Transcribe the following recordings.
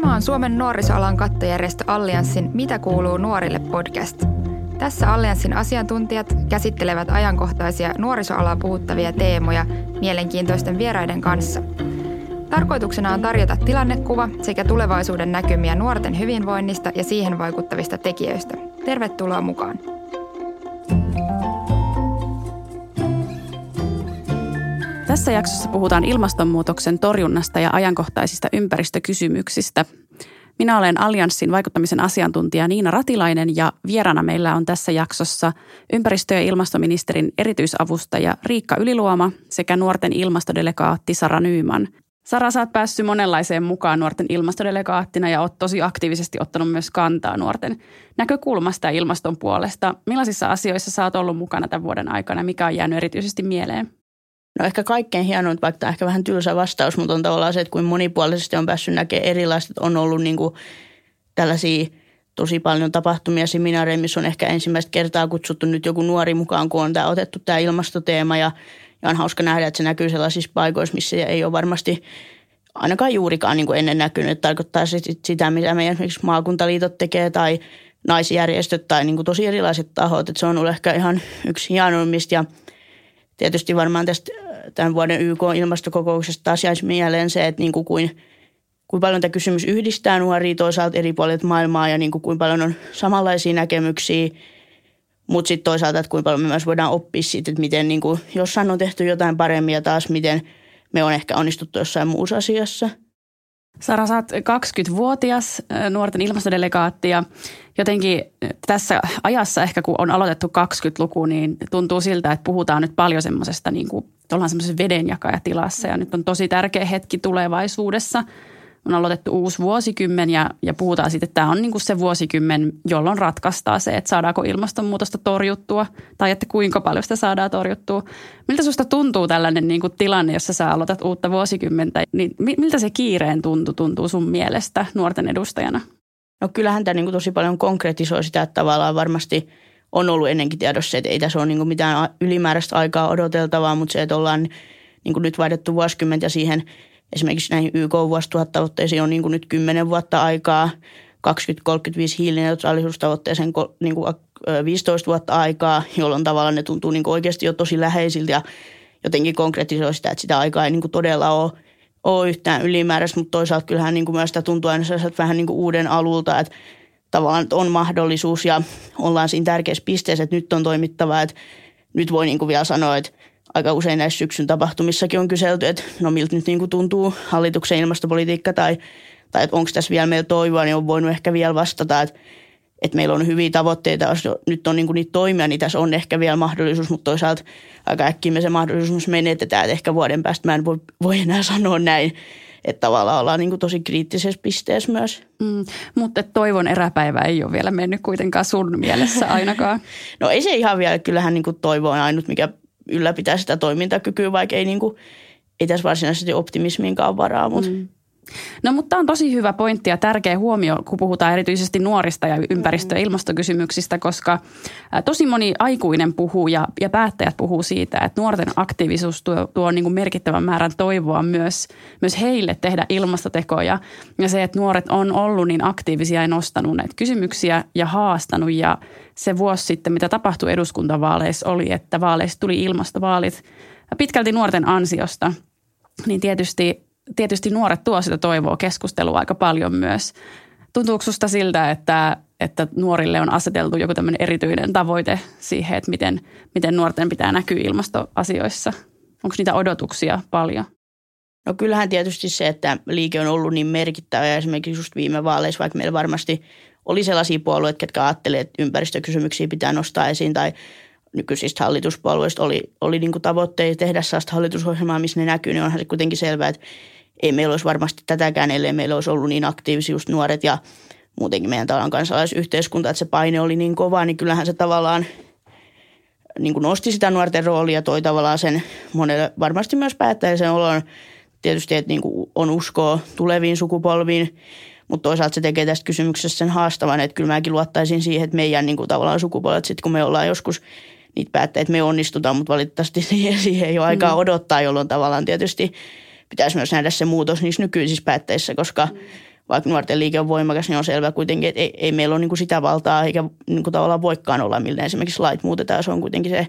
Tämä on Suomen nuorisoalan kattojärjestö Allianssin Mitä kuuluu nuorille podcast. Tässä Allianssin asiantuntijat käsittelevät ajankohtaisia nuorisoalaa puhuttavia teemoja mielenkiintoisten vieraiden kanssa. Tarkoituksena on tarjota tilannekuva sekä tulevaisuuden näkymiä nuorten hyvinvoinnista ja siihen vaikuttavista tekijöistä. Tervetuloa mukaan! Tässä jaksossa puhutaan ilmastonmuutoksen torjunnasta ja ajankohtaisista ympäristökysymyksistä. Minä olen Allianssin vaikuttamisen asiantuntija Niina Ratilainen ja vieraana meillä on tässä jaksossa ympäristö- ja ilmastoministerin erityisavustaja Riikka Yliluoma sekä nuorten ilmastodelegaatti Sara Nyyman. Sara, sä oot päässyt monenlaiseen mukaan nuorten ilmastodelegaattina ja oot tosi aktiivisesti ottanut myös kantaa nuorten näkökulmasta ja ilmaston puolesta. Millaisissa asioissa sä oot ollut mukana tämän vuoden aikana? Mikä on jäänyt erityisesti mieleen? No ehkä kaikkein hienoin, vaikka tämä ehkä vähän tylsä vastaus, mutta on tavallaan se, että kuin monipuolisesti on päässyt näkemään erilaista. On ollut niin kuin tällaisia tosi paljon tapahtumia, seminaareja, missä on ehkä ensimmäistä kertaa kutsuttu nyt joku nuori mukaan, kun on tämä otettu tämä ilmastoteema ja, ja on hauska nähdä, että se näkyy sellaisissa paikoissa, missä ei ole varmasti ainakaan juurikaan niin kuin ennen näkynyt. Että tarkoittaa se sitä, mitä meidän esimerkiksi maakuntaliitot tekee tai naisjärjestöt tai niin kuin tosi erilaiset tahot. Että se on ollut ehkä ihan yksi hienoimmista ja tietysti varmaan tästä tämän vuoden YK-ilmastokokouksesta taas jäisi mieleen se, että niin kuin kuin, kuin paljon tämä kysymys yhdistää nuoria toisaalta eri puolilta maailmaa ja niin kuin kuin paljon on samanlaisia näkemyksiä, mutta sitten toisaalta, että kuinka paljon me myös voidaan oppia siitä, että miten niin kuin jossain on tehty jotain paremmin ja taas miten me on ehkä onnistuttu jossain muussa asiassa – Sara, sä oot 20-vuotias nuorten ilmastodelegaatti ja jotenkin tässä ajassa ehkä kun on aloitettu 20-luku, niin tuntuu siltä, että puhutaan nyt paljon semmoisesta niin kuin, ollaan semmoisessa vedenjakajatilassa ja nyt on tosi tärkeä hetki tulevaisuudessa – on aloitettu uusi vuosikymmen ja, ja puhutaan siitä, että tämä on niin kuin se vuosikymmen, jolloin ratkaistaan se, että saadaanko ilmastonmuutosta torjuttua tai että kuinka paljon sitä saadaan torjuttua. Miltä susta tuntuu tällainen niin kuin tilanne, jossa sä aloitat uutta vuosikymmentä? Niin miltä se kiireen tuntuu, tuntuu sun mielestä nuorten edustajana? No kyllähän tämä niin kuin tosi paljon konkretisoi sitä, että tavallaan varmasti on ollut ennenkin tiedossa, että ei tässä ole niin kuin mitään ylimääräistä aikaa odoteltavaa, mutta se, että ollaan niin kuin nyt vaihdettu vuosikymmentä siihen – Esimerkiksi näihin YK-vuosituhattavoitteisiin on niin kuin nyt 10 vuotta aikaa, 2035 hiilineutraalisuustavoitteeseen niin kuin 15 vuotta aikaa, jolloin tavallaan ne tuntuu niin kuin oikeasti jo tosi läheisiltä ja jotenkin konkretisoi sitä, että sitä aikaa ei niin kuin todella ole, ole yhtään ylimääräistä, mutta toisaalta kyllähän niin kuin myös sitä tuntuu aina vähän niin kuin uuden alulta, että tavallaan että on mahdollisuus ja ollaan siinä tärkeässä pisteessä, että nyt on toimittava, että nyt voi niin kuin vielä sanoa, että aika usein näissä syksyn tapahtumissakin on kyselty, että no miltä nyt niin kuin tuntuu hallituksen ilmastopolitiikka tai, tai että onko tässä vielä meillä toivoa, niin on voinut ehkä vielä vastata, että, että meillä on hyviä tavoitteita, jos nyt on niin kuin niitä toimia, niin tässä on ehkä vielä mahdollisuus, mutta toisaalta aika äkkiä me se mahdollisuus menetetään, että ehkä vuoden päästä mä en voi, voi enää sanoa näin, että tavallaan ollaan niin kuin tosi kriittisessä pisteessä myös. Mm, mutta toivon eräpäivä ei ole vielä mennyt kuitenkaan sun mielessä ainakaan. no ei se ihan vielä, kyllähän niin kuin toivo on ainut, mikä ylläpitää sitä toimintakykyä, vaikka ei, niin kuin, ei tässä varsinaisesti optimismiinkaan varaa. Mutta. Mm. No mutta tämä on tosi hyvä pointti ja tärkeä huomio, kun puhutaan erityisesti nuorista ja ympäristö- ja ilmastokysymyksistä, koska tosi moni aikuinen puhuu ja, ja päättäjät puhuu siitä, että nuorten aktiivisuus tuo, tuo niin kuin merkittävän määrän toivoa myös, myös heille tehdä ilmastotekoja. Ja se, että nuoret on ollut niin aktiivisia ja nostanut näitä kysymyksiä ja haastanut ja se vuosi sitten, mitä tapahtui eduskuntavaaleissa, oli, että vaaleissa tuli ilmastovaalit pitkälti nuorten ansiosta. Niin tietysti, tietysti nuoret tuo sitä toivoa keskustelua aika paljon myös. Tuntuuko susta siltä, että, että nuorille on aseteltu joku tämmöinen erityinen tavoite siihen, että miten, miten nuorten pitää näkyä ilmastoasioissa? Onko niitä odotuksia paljon? No kyllähän tietysti se, että liike on ollut niin merkittävä ja esimerkiksi just viime vaaleissa, vaikka meillä varmasti oli sellaisia puolueita, jotka ajattelivat, että ympäristökysymyksiä pitää nostaa esiin tai nykyisistä hallituspuolueista oli, oli niin tavoitteita tehdä sellaista hallitusohjelmaa, missä ne näkyy, niin onhan se kuitenkin selvää, että ei meillä olisi varmasti tätäkään, ellei meillä olisi ollut niin aktiivisia just nuoret ja muutenkin meidän tavallaan kansalaisyhteiskunta, että se paine oli niin kova, niin kyllähän se tavallaan niin kuin nosti sitä nuorten roolia ja toi tavallaan sen monelle varmasti myös päättäjäisen olon tietysti, että niin kuin on uskoa tuleviin sukupolviin, mutta toisaalta se tekee tästä kysymyksestä sen haastavan, että kyllä mäkin luottaisin siihen, että meidän niin kuin tavallaan sukupolvet, sitten kun me ollaan joskus niitä päättää, että me onnistutaan, mutta valitettavasti siihen, siihen ei ole aikaa mm. odottaa, jolloin tavallaan tietysti pitäisi myös nähdä se muutos niissä nykyisissä päätteissä, koska mm. vaikka nuorten liike on voimakas, niin on selvä kuitenkin, että ei, ei meillä ole niin kuin sitä valtaa eikä niin kuin tavallaan voikaan olla, millä esimerkiksi lait muutetaan. Se on kuitenkin se,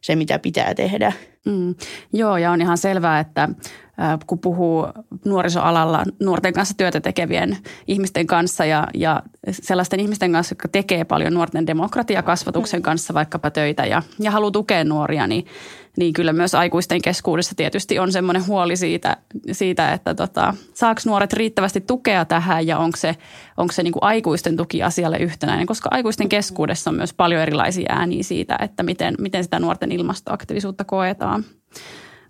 se mitä pitää tehdä. Mm. Joo, ja on ihan selvää, että kun puhuu nuorisoalalla nuorten kanssa työtä tekevien ihmisten kanssa ja, ja sellaisten ihmisten kanssa, jotka tekee paljon nuorten demokratiakasvatuksen mm. kanssa vaikkapa töitä ja, ja haluaa tukea nuoria, niin, niin kyllä myös aikuisten keskuudessa tietysti on semmoinen huoli siitä, siitä että tota, saako nuoret riittävästi tukea tähän ja onko se, onko se niin kuin aikuisten tuki asialle yhtenäinen, koska aikuisten keskuudessa on myös paljon erilaisia ääniä siitä, että miten, miten sitä nuorten ilmastoaktiivisuutta koetaan.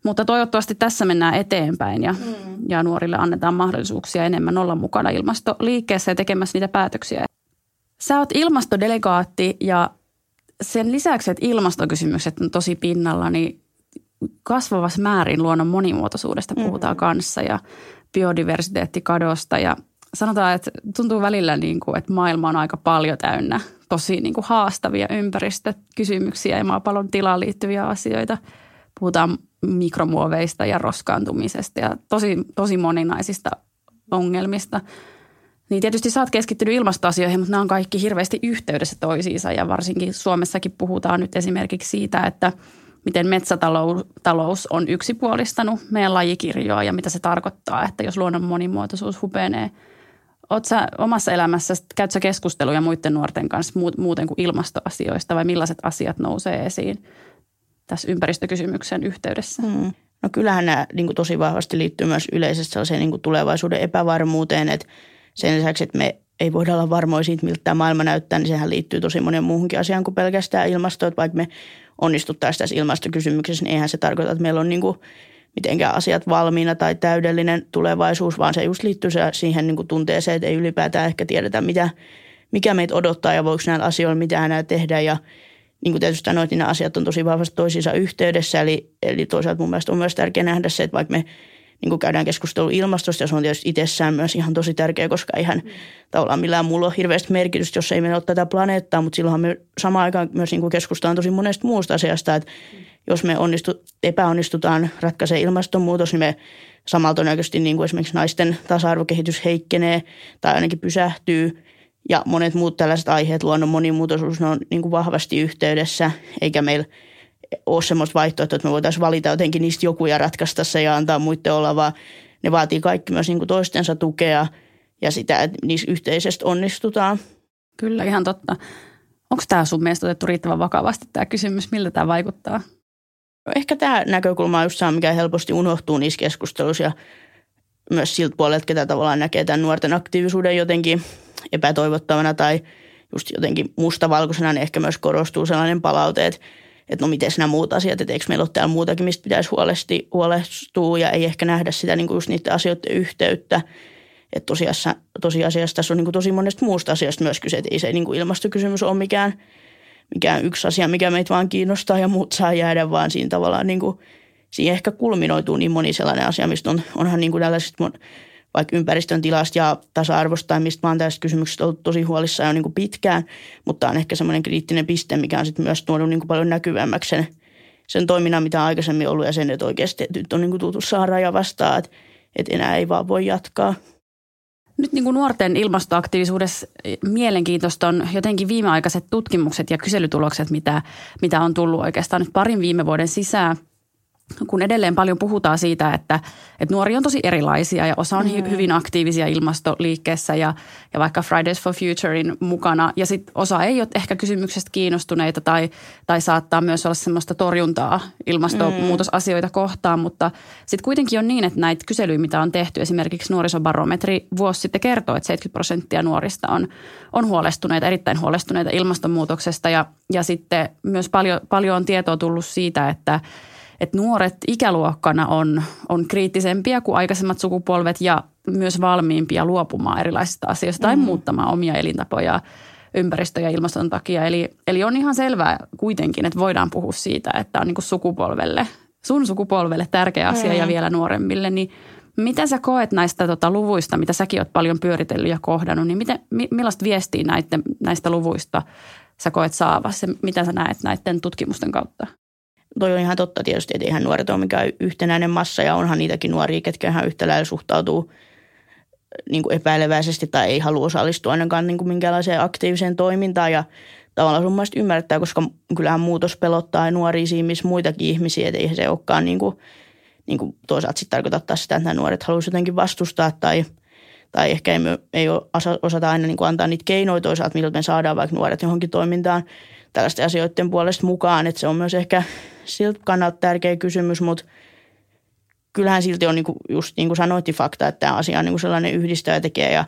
Mutta toivottavasti tässä mennään eteenpäin ja, mm. ja nuorille annetaan mahdollisuuksia enemmän olla mukana ilmastoliikkeessä ja tekemässä niitä päätöksiä. Sä oot ilmastodelegaatti ja sen lisäksi, että ilmastokysymykset on tosi pinnalla, niin kasvavassa määrin luonnon monimuotoisuudesta puhutaan mm. kanssa ja biodiversiteettikadosta ja sanotaan, että tuntuu välillä niin kuin, että maailma on aika paljon täynnä tosi niin kuin haastavia ympäristökysymyksiä ja maapallon tilaan liittyviä asioita. Puhutaan mikromuoveista ja roskaantumisesta ja tosi, tosi moninaisista ongelmista. Niin tietysti sä oot keskittynyt ilmastoasioihin, mutta nämä on kaikki hirveästi yhteydessä toisiinsa ja varsinkin Suomessakin puhutaan nyt esimerkiksi siitä, että miten metsätalous on yksipuolistanut meidän lajikirjoa ja mitä se tarkoittaa, että jos luonnon monimuotoisuus hupenee. Oletko sä omassa elämässä, käyt sä keskusteluja muiden nuorten kanssa muuten kuin ilmastoasioista vai millaiset asiat nousee esiin tässä ympäristökysymyksen yhteydessä? Hmm. No kyllähän nämä niin kuin tosi vahvasti liittyy myös yleisesti niin tulevaisuuden epävarmuuteen, että sen lisäksi, että me ei voida olla varmoja siitä, miltä tämä maailma näyttää, niin sehän liittyy tosi monen muuhunkin asiaan kuin pelkästään ilmastoon. Että vaikka me onnistuttaisiin tässä ilmastokysymyksessä, niin eihän se tarkoita, että meillä on niin kuin mitenkään asiat valmiina tai täydellinen tulevaisuus, vaan se just liittyy siihen niin kuin tunteeseen, että ei ylipäätään ehkä tiedetä, mitä, mikä meitä odottaa ja voiko näillä asioilla mitään enää tehdä. Ja niin kuin tietysti sanoit, niin nämä asiat on tosi vahvasti toisiinsa yhteydessä. Eli, eli toisaalta mun mielestä on myös tärkeää nähdä se, että vaikka me niin kuin käydään keskustelua ilmastosta ja se on tietysti itsessään myös ihan tosi tärkeä, koska eihän mm. tavallaan millään muulla ole hirveästi merkitystä, jos ei meillä ole tätä planeettaa, mutta silloinhan me samaan aikaan myös niin kuin keskustellaan tosi monesta muusta asiasta, että mm. jos me onnistu, epäonnistutaan ratkaisee ilmastonmuutos, niin me samalla todennäköisesti niin kuin esimerkiksi naisten tasa-arvokehitys heikkenee tai ainakin pysähtyy ja monet muut tällaiset aiheet, luonnon monimuotoisuus, ne on niin kuin vahvasti yhteydessä, eikä meillä – ole semmoista vaihtoehtoa, että me voitaisiin valita jotenkin niistä joku ja ratkaista se ja antaa muiden olla, vaan ne vaatii kaikki myös niin kuin toistensa tukea ja sitä, että niissä yhteisesti onnistutaan. Kyllä, ihan totta. Onko tämä sun mielestä otettu riittävän vakavasti tämä kysymys, miltä tämä vaikuttaa? Ehkä tämä näkökulma on just sama, mikä helposti unohtuu niissä keskusteluissa ja myös siltä puolelta, ketä tavallaan näkee tämän nuorten aktiivisuuden jotenkin epätoivottavana tai just jotenkin mustavalkoisena, niin ehkä myös korostuu sellainen palaute, että että no miten nämä muut asiat, että eikö meillä ole täällä muutakin, mistä pitäisi huolesti, huolestua ja ei ehkä nähdä sitä niin kuin just niiden asioiden yhteyttä. Että tosiasiassa, tosiasiassa tässä on niin kuin tosi monesta muusta asiasta myös kyse, että ei se niin kuin ilmastokysymys ole mikään, mikään yksi asia, mikä meitä vaan kiinnostaa ja muut saa jäädä, vaan siinä tavallaan niin kuin, siihen ehkä kulminoituu niin moni sellainen asia, mistä on, onhan niin kuin tällaisista vaikka ympäristön tilasta ja tasa-arvosta tai mistä oon tästä kysymyksestä ollut tosi huolissaan jo niin kuin pitkään, mutta on ehkä semmoinen kriittinen piste, mikä on sitten myös tuonut niin kuin paljon näkyvämmäksi sen, sen toiminnan, mitä on aikaisemmin ollut ja sen, että oikeasti että nyt on niin kuin tultu saa raja vastaan, että, että enää ei vaan voi jatkaa. Nyt niin kuin nuorten ilmastoaktiivisuudessa mielenkiintoista on jotenkin viimeaikaiset tutkimukset ja kyselytulokset, mitä, mitä on tullut oikeastaan nyt parin viime vuoden sisään – kun edelleen paljon puhutaan siitä, että, että nuori on tosi erilaisia ja osa on mm. hyvin aktiivisia ilmastoliikkeessä ja, ja vaikka Fridays for Futurein mukana. Ja sitten osa ei ole ehkä kysymyksestä kiinnostuneita tai, tai saattaa myös olla semmoista torjuntaa ilmastonmuutosasioita mm. kohtaan. Mutta sitten kuitenkin on niin, että näitä kyselyjä, mitä on tehty, esimerkiksi nuorisobarometri vuosi sitten kertoo, että 70 prosenttia nuorista on, on huolestuneita, erittäin huolestuneita ilmastonmuutoksesta. Ja, ja sitten myös paljon, paljon on tietoa tullut siitä, että – että nuoret ikäluokkana on, on kriittisempiä kuin aikaisemmat sukupolvet ja myös valmiimpia luopumaan erilaisista asioista tai mm. muuttamaan omia elintapoja ympäristö- ja ilmaston takia. Eli, eli on ihan selvää kuitenkin, että voidaan puhua siitä, että on niin kuin sukupolvelle, sun sukupolvelle tärkeä asia mm. ja vielä nuoremmille, niin Miten sä koet näistä tota, luvuista, mitä säkin oot paljon pyöritellyt ja kohdannut, niin miten, millaista viestiä näiden, näistä luvuista sä koet saavassa? Mitä sä näet näiden tutkimusten kautta? Toi on ihan totta tietysti, että eihän nuoret ole mikään yhtenäinen massa ja onhan niitäkin nuoria, ketkä ihan yhtä lailla suhtautuu niin kuin epäileväisesti tai ei halua osallistua ainakaan niin kuin minkäänlaiseen aktiiviseen toimintaan. Ja tavallaan sun mielestä ymmärtää, koska kyllähän muutos pelottaa nuoria siinä, missä muitakin ihmisiä, että ei se olekaan niin kuin, niin kuin toisaalta sitten tarkoittaa sitä, että nämä nuoret haluaisivat jotenkin vastustaa tai, tai ehkä ei, ei osata aina niin kuin antaa niitä keinoja toisaalta, millä me saadaan vaikka nuoret johonkin toimintaan tällaisten asioiden puolesta mukaan, että se on myös ehkä siltä kannalta tärkeä kysymys, mutta kyllähän silti on niin kuin, just niin kuin sanoitti fakta, että tämä asia on niin kuin sellainen yhdistäjä tekee ja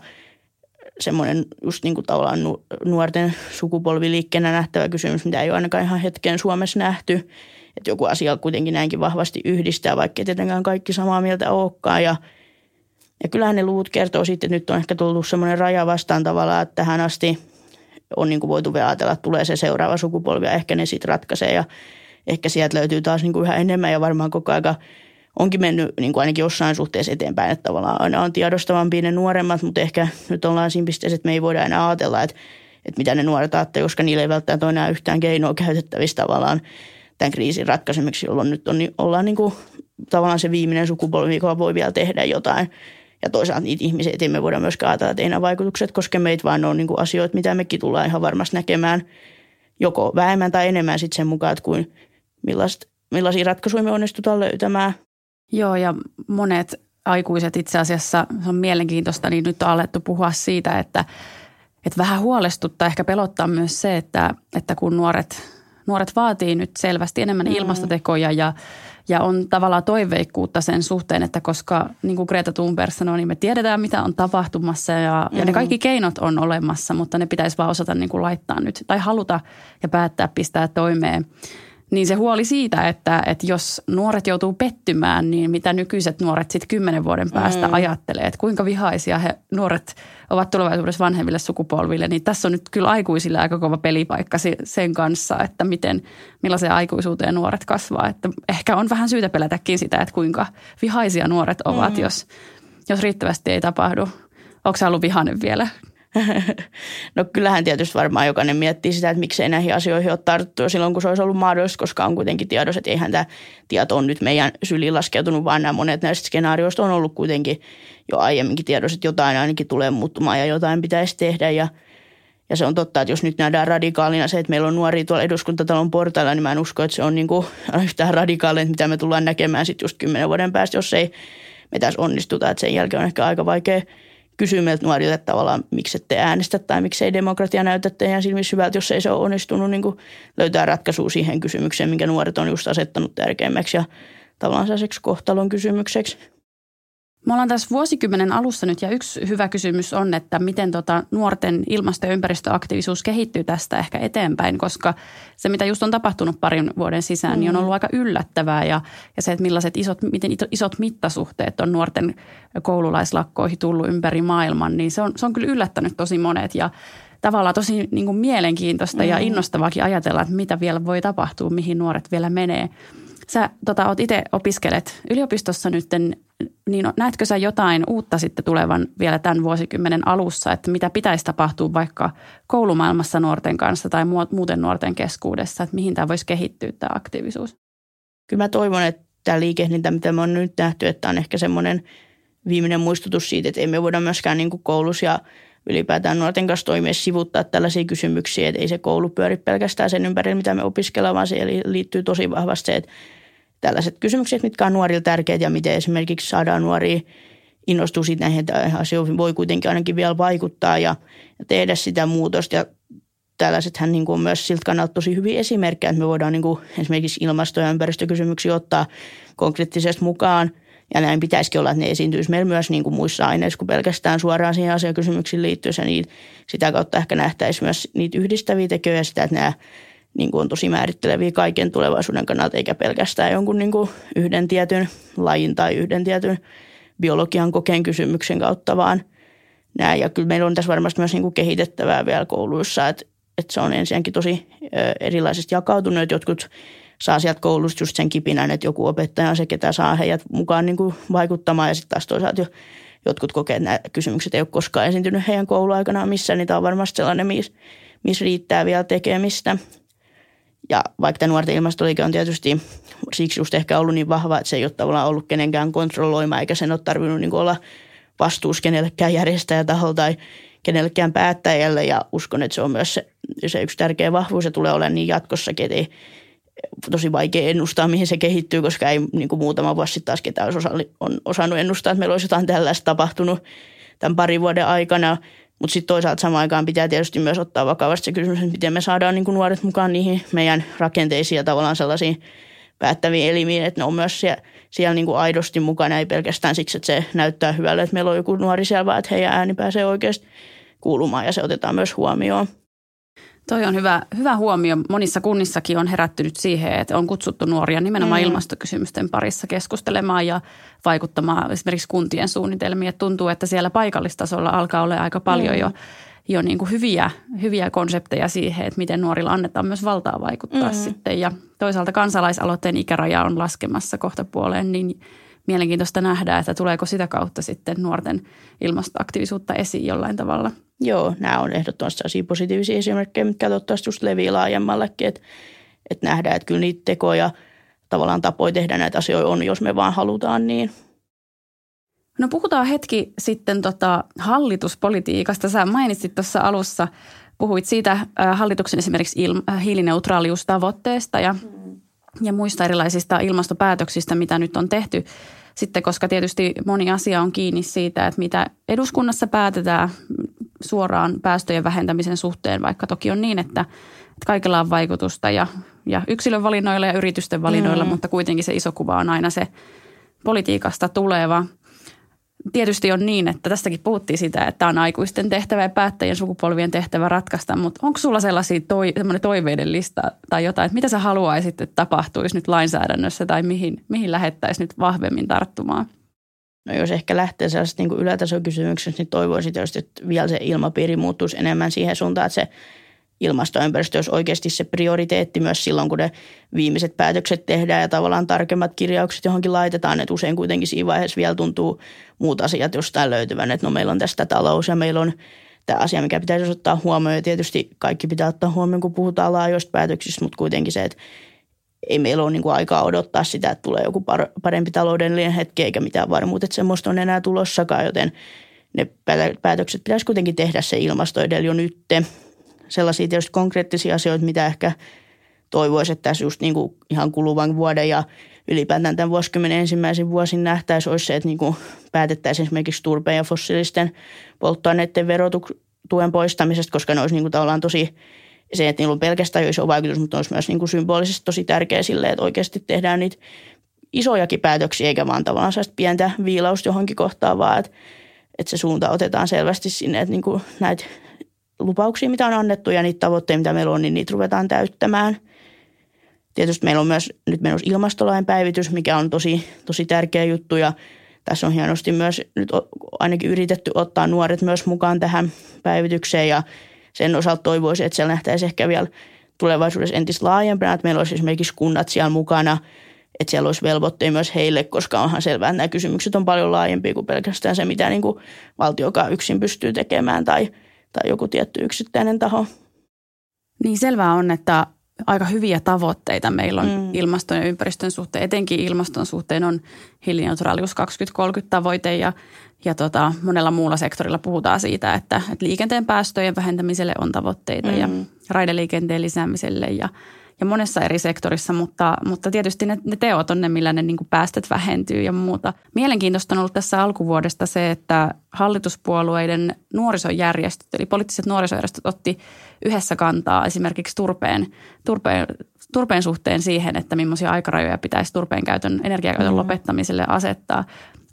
semmoinen just niin kuin tavallaan nuorten sukupolviliikkeenä nähtävä kysymys, mitä ei ole ainakaan ihan hetken Suomessa nähty. Että joku asia kuitenkin näinkin vahvasti yhdistää, vaikka tietenkään kaikki samaa mieltä olekaan. Ja, ja kyllähän ne luvut kertoo sitten, että nyt on ehkä tullut semmoinen raja vastaan tavallaan, että tähän asti on niin kuin voitu vielä ajatella, että tulee se seuraava sukupolvi ja ehkä ne sitten ratkaisee. Ja ehkä sieltä löytyy taas niin kuin yhä enemmän ja varmaan koko aika – onkin mennyt niin kuin ainakin jossain suhteessa eteenpäin, että tavallaan aina on tiedostavampi ne nuoremmat, mutta ehkä nyt ollaan siinä pisteessä, että me ei voida enää ajatella, että, että mitä ne nuoret ajattelevat, koska niillä ei välttämättä ole enää yhtään keinoa käytettävissä tavallaan tämän kriisin ratkaisemiseksi, jolloin nyt on, ollaan niin kuin, tavallaan se viimeinen sukupolvi, joka voi vielä tehdä jotain. Ja toisaalta niitä ihmisiä, että me voida myöskään ajatella, että ei nämä vaikutukset koske meitä, vaan ne on niin kuin asioita, mitä mekin tullaan ihan varmasti näkemään joko vähemmän tai enemmän sitten sen mukaan, että kuin millaista, millaisia ratkaisuja me onnistutaan löytämään – Joo, ja monet aikuiset itse asiassa, se on mielenkiintoista, niin nyt on alettu puhua siitä, että, että vähän huolestuttaa, ehkä pelottaa myös se, että, että kun nuoret, nuoret vaatii nyt selvästi enemmän mm. ilmastotekoja ja, ja on tavallaan toiveikkuutta sen suhteen, että koska niin kuin Greta Thunberg sanoi, niin me tiedetään mitä on tapahtumassa ja, mm. ja ne mm. kaikki keinot on olemassa, mutta ne pitäisi vaan osata niin kuin laittaa nyt tai haluta ja päättää pistää toimeen. Niin se huoli siitä, että, että jos nuoret joutuu pettymään, niin mitä nykyiset nuoret sitten kymmenen vuoden päästä mm. ajattelee, että kuinka vihaisia he nuoret ovat tulevaisuudessa vanhemmille sukupolville, niin tässä on nyt kyllä aikuisille aika kova pelipaikka sen kanssa, että miten, millaiseen aikuisuuteen nuoret kasvaa. Että ehkä on vähän syytä pelätäkin sitä, että kuinka vihaisia nuoret ovat, mm. jos, jos riittävästi ei tapahdu. Onko se ollut vihainen vielä No kyllähän tietysti varmaan jokainen miettii sitä, että miksei näihin asioihin ole tarttu silloin, kun se olisi ollut mahdollista, koska on kuitenkin tiedossa, että eihän tämä tieto on nyt meidän syliin laskeutunut, vaan nämä monet näistä skenaarioista on ollut kuitenkin jo aiemminkin tiedossa, että jotain ainakin tulee muuttumaan ja jotain pitäisi tehdä ja ja se on totta, että jos nyt nähdään radikaalina se, että meillä on nuoria tuolla eduskuntatalon portailla, niin mä en usko, että se on niin kuin yhtään radikaalia, mitä me tullaan näkemään sitten just kymmenen vuoden päästä, jos ei me tässä onnistuta. Että sen jälkeen on ehkä aika vaikea kysyy meiltä nuorilta tavallaan, miksi ette äänestä tai miksei demokratia näytä teidän silmissä hyvältä, jos ei se ole onnistunut niin kuin löytää ratkaisua siihen kysymykseen, minkä nuoret on just asettanut tärkeimmäksi ja tavallaan kohtalon kysymykseksi. Me ollaan tässä vuosikymmenen alussa nyt ja yksi hyvä kysymys on, että miten tota nuorten ilmasto- ja ympäristöaktiivisuus kehittyy tästä ehkä eteenpäin, koska se mitä just on tapahtunut parin vuoden sisään, mm. niin on mm. ollut aika yllättävää ja, ja se, että millaiset isot, miten isot mittasuhteet on nuorten koululaislakkoihin tullut ympäri maailman, niin se on, se on kyllä yllättänyt tosi monet ja tavallaan tosi niin kuin mielenkiintoista mm. ja innostavaakin ajatella, että mitä vielä voi tapahtua, mihin nuoret vielä menee. Sä tota, oot itse opiskelet yliopistossa nyt, niin näetkö sä jotain uutta sitten tulevan vielä tämän vuosikymmenen alussa, että mitä pitäisi tapahtua vaikka koulumaailmassa nuorten kanssa tai muuten nuorten keskuudessa, että mihin tämä voisi kehittyä tämä aktiivisuus? Kyllä mä toivon, että tämä liikehdintä, mitä me on nyt nähty, että on ehkä semmoinen viimeinen muistutus siitä, että ei me voida myöskään niin koulussa ja ylipäätään nuorten kanssa toimia sivuttaa tällaisia kysymyksiä, että ei se koulu pyöri pelkästään sen ympärillä, mitä me opiskellaan, vaan se liittyy tosi vahvasti se, että tällaiset kysymykset, mitkä on nuorille tärkeitä ja miten esimerkiksi saadaan nuoria innostua siitä näihin asioihin, voi kuitenkin ainakin vielä vaikuttaa ja, ja tehdä sitä muutosta. Ja tällaisethän niin kuin on myös siltä kannalta tosi hyviä esimerkkejä, että me voidaan niin kuin esimerkiksi ilmasto- ja ympäristökysymyksiä ottaa konkreettisesti mukaan. Ja näin pitäisikin olla, että ne esiintyisi meillä myös niin kuin muissa aineissa kuin pelkästään suoraan siihen asiakysymyksiin liittyen. Ja niitä, sitä kautta ehkä nähtäisiin myös niitä yhdistäviä tekijöitä sitä, että nämä niin kuin on tosi määritteleviä kaiken tulevaisuuden kannalta, eikä pelkästään jonkun niin kuin yhden tietyn lajin tai yhden tietyn biologian kokeen kysymyksen kautta, vaan näin. Ja kyllä meillä on tässä varmasti myös niin kuin kehitettävää vielä kouluissa, että, että se on ensinnäkin tosi erilaisesti jakautunut, jotkut saa sieltä koulusta just sen kipinän, että joku opettaja on se, ketä saa heidät mukaan niin kuin vaikuttamaan. Ja sitten taas toisaalta jo jotkut kokee, että nämä kysymykset ei ole koskaan esiintynyt heidän kouluaikanaan missään, niin tämä on varmasti sellainen, missä, missä riittää vielä tekemistä – ja vaikka tämä nuorten ilmastoliike on tietysti siksi just ehkä ollut niin vahva, että se ei ole tavallaan ollut kenenkään kontrolloima, eikä sen ole tarvinnut niin olla vastuus kenellekään järjestäjätaholla tai kenellekään päättäjälle. Ja uskon, että se on myös se, se yksi tärkeä vahvuus ja tulee olemaan niin jatkossakin, että ei tosi vaikea ennustaa, mihin se kehittyy, koska ei niin kuin muutama vuosi sitten taas ketään olisi osa, on osannut ennustaa, että meillä olisi jotain tällaista tapahtunut tämän parin vuoden aikana. Mutta sitten toisaalta samaan aikaan pitää tietysti myös ottaa vakavasti se kysymys, että miten me saadaan niin kuin nuoret mukaan niihin meidän rakenteisiin ja tavallaan sellaisiin päättäviin elimiin, että ne on myös siellä, siellä niin kuin aidosti mukana, ei pelkästään siksi, että se näyttää hyvälle, että meillä on joku nuori siellä, vaan että heidän ääni pääsee oikeasti kuulumaan ja se otetaan myös huomioon. Toi on hyvä, hyvä huomio. Monissa kunnissakin on herättynyt siihen, että on kutsuttu nuoria nimenomaan mm. ilmastokysymysten parissa keskustelemaan ja vaikuttamaan esimerkiksi kuntien suunnitelmiin. Et tuntuu, että siellä paikallistasolla alkaa olla aika paljon mm. jo, jo niin kuin hyviä, hyviä konsepteja siihen, että miten nuorilla annetaan myös valtaa vaikuttaa mm. sitten. Ja toisaalta kansalaisaloitteen ikäraja on laskemassa kohta puoleen, niin mielenkiintoista nähdä, että tuleeko sitä kautta sitten nuorten ilmastoaktiivisuutta esiin jollain tavalla – Joo, nämä on ehdottomasti sellaisia positiivisia esimerkkejä, mitkä toivottavasti just levii laajemmallekin, että, että nähdään, että kyllä niitä tekoja, tavallaan tapoja tehdä näitä asioita on, jos me vaan halutaan niin. No puhutaan hetki sitten tota hallituspolitiikasta. Sä mainitsit tuossa alussa, puhuit siitä äh, hallituksen esimerkiksi il, äh, hiilineutraaliustavoitteesta ja, ja muista erilaisista ilmastopäätöksistä, mitä nyt on tehty sitten, koska tietysti moni asia on kiinni siitä, että mitä eduskunnassa päätetään suoraan päästöjen vähentämisen suhteen, vaikka toki on niin, että, että kaikilla on vaikutusta ja, ja yksilön valinnoilla ja yritysten valinnoilla, mm. mutta kuitenkin se iso kuva on aina se politiikasta tuleva. Tietysti on niin, että tästäkin puhuttiin sitä, että on aikuisten tehtävä ja päättäjien sukupolvien tehtävä ratkaista, mutta onko sulla sellaisia toi, toiveiden lista tai jotain, että mitä sä haluaisit, että tapahtuisi nyt lainsäädännössä tai mihin, mihin lähettäisiin nyt vahvemmin tarttumaan? No jos ehkä lähtee sellaisesta niin ylätasokysymyksestä, niin toivoisin tietysti, että vielä se ilmapiiri muuttuisi enemmän siihen suuntaan, että se ilmastoympäristö olisi oikeasti se prioriteetti myös silloin, kun ne viimeiset päätökset tehdään ja tavallaan tarkemmat kirjaukset johonkin laitetaan. Että usein kuitenkin siinä vaiheessa vielä tuntuu muut asiat jostain löytyvän, että no meillä on tästä talous ja meillä on tämä asia, mikä pitäisi ottaa huomioon. Ja tietysti kaikki pitää ottaa huomioon, kun puhutaan laajoista päätöksistä, mutta kuitenkin se, että ei meillä ole niin kuin aikaa odottaa sitä, että tulee joku parempi taloudellinen hetki eikä mitään varmuutta, että semmoista on enää tulossakaan, joten ne päätökset pitäisi kuitenkin tehdä se ilmasto edellä jo nyt. Sellaisia tietysti konkreettisia asioita, mitä ehkä toivoisi, että tässä just niin kuin ihan kuluvan vuoden ja ylipäätään tämän vuosikymmenen ensimmäisen vuosin nähtäisi, olisi se, että niin kuin päätettäisiin esimerkiksi turpeen ja fossiilisten polttoaineiden verotuen poistamisesta, koska ne olisi niin kuin tavallaan tosi se, että niillä on pelkästään jo iso vaikutus, mutta olisi myös niin kuin symbolisesti tosi tärkeä sille, että oikeasti tehdään niitä isojakin päätöksiä, eikä vaan tavallaan sellaista pientä viilausta johonkin kohtaan, vaan että, että se suunta otetaan selvästi sinne, että niin kuin näitä lupauksia, mitä on annettu ja niitä tavoitteita, mitä meillä on, niin niitä ruvetaan täyttämään. Tietysti meillä on myös nyt menossa ilmastolain päivitys, mikä on tosi, tosi tärkeä juttu ja tässä on hienosti myös nyt ainakin yritetty ottaa nuoret myös mukaan tähän päivitykseen ja sen osalta toivoisin, että siellä nähtäisiin ehkä vielä tulevaisuudessa entistä laajempana, että meillä olisi esimerkiksi kunnat siellä mukana, että siellä olisi velvoitteja myös heille, koska onhan selvää, että nämä kysymykset on paljon laajempia kuin pelkästään se, mitä niin kuin valtiokaan yksin pystyy tekemään tai, tai joku tietty yksittäinen taho. Niin selvää on, että aika hyviä tavoitteita meillä on mm. ilmaston ja ympäristön suhteen. Etenkin ilmaston suhteen on hiilineutraalius 2030 tavoite ja, ja tota, monella muulla sektorilla puhutaan siitä, että, että liikenteen päästöjen vähentämiselle on tavoitteita mm. ja raideliikenteen lisäämiselle ja – ja monessa eri sektorissa, mutta, mutta tietysti ne, ne teot on ne, millä ne niin päästöt vähentyy ja muuta. Mielenkiintoista on ollut tässä alkuvuodesta se, että hallituspuolueiden nuorisojärjestöt, eli poliittiset nuorisojärjestöt otti yhdessä kantaa esimerkiksi turpeen, turpeen, turpeen suhteen siihen, että millaisia aikarajoja pitäisi turpeen käytön, energiakäytön mm. lopettamiselle asettaa.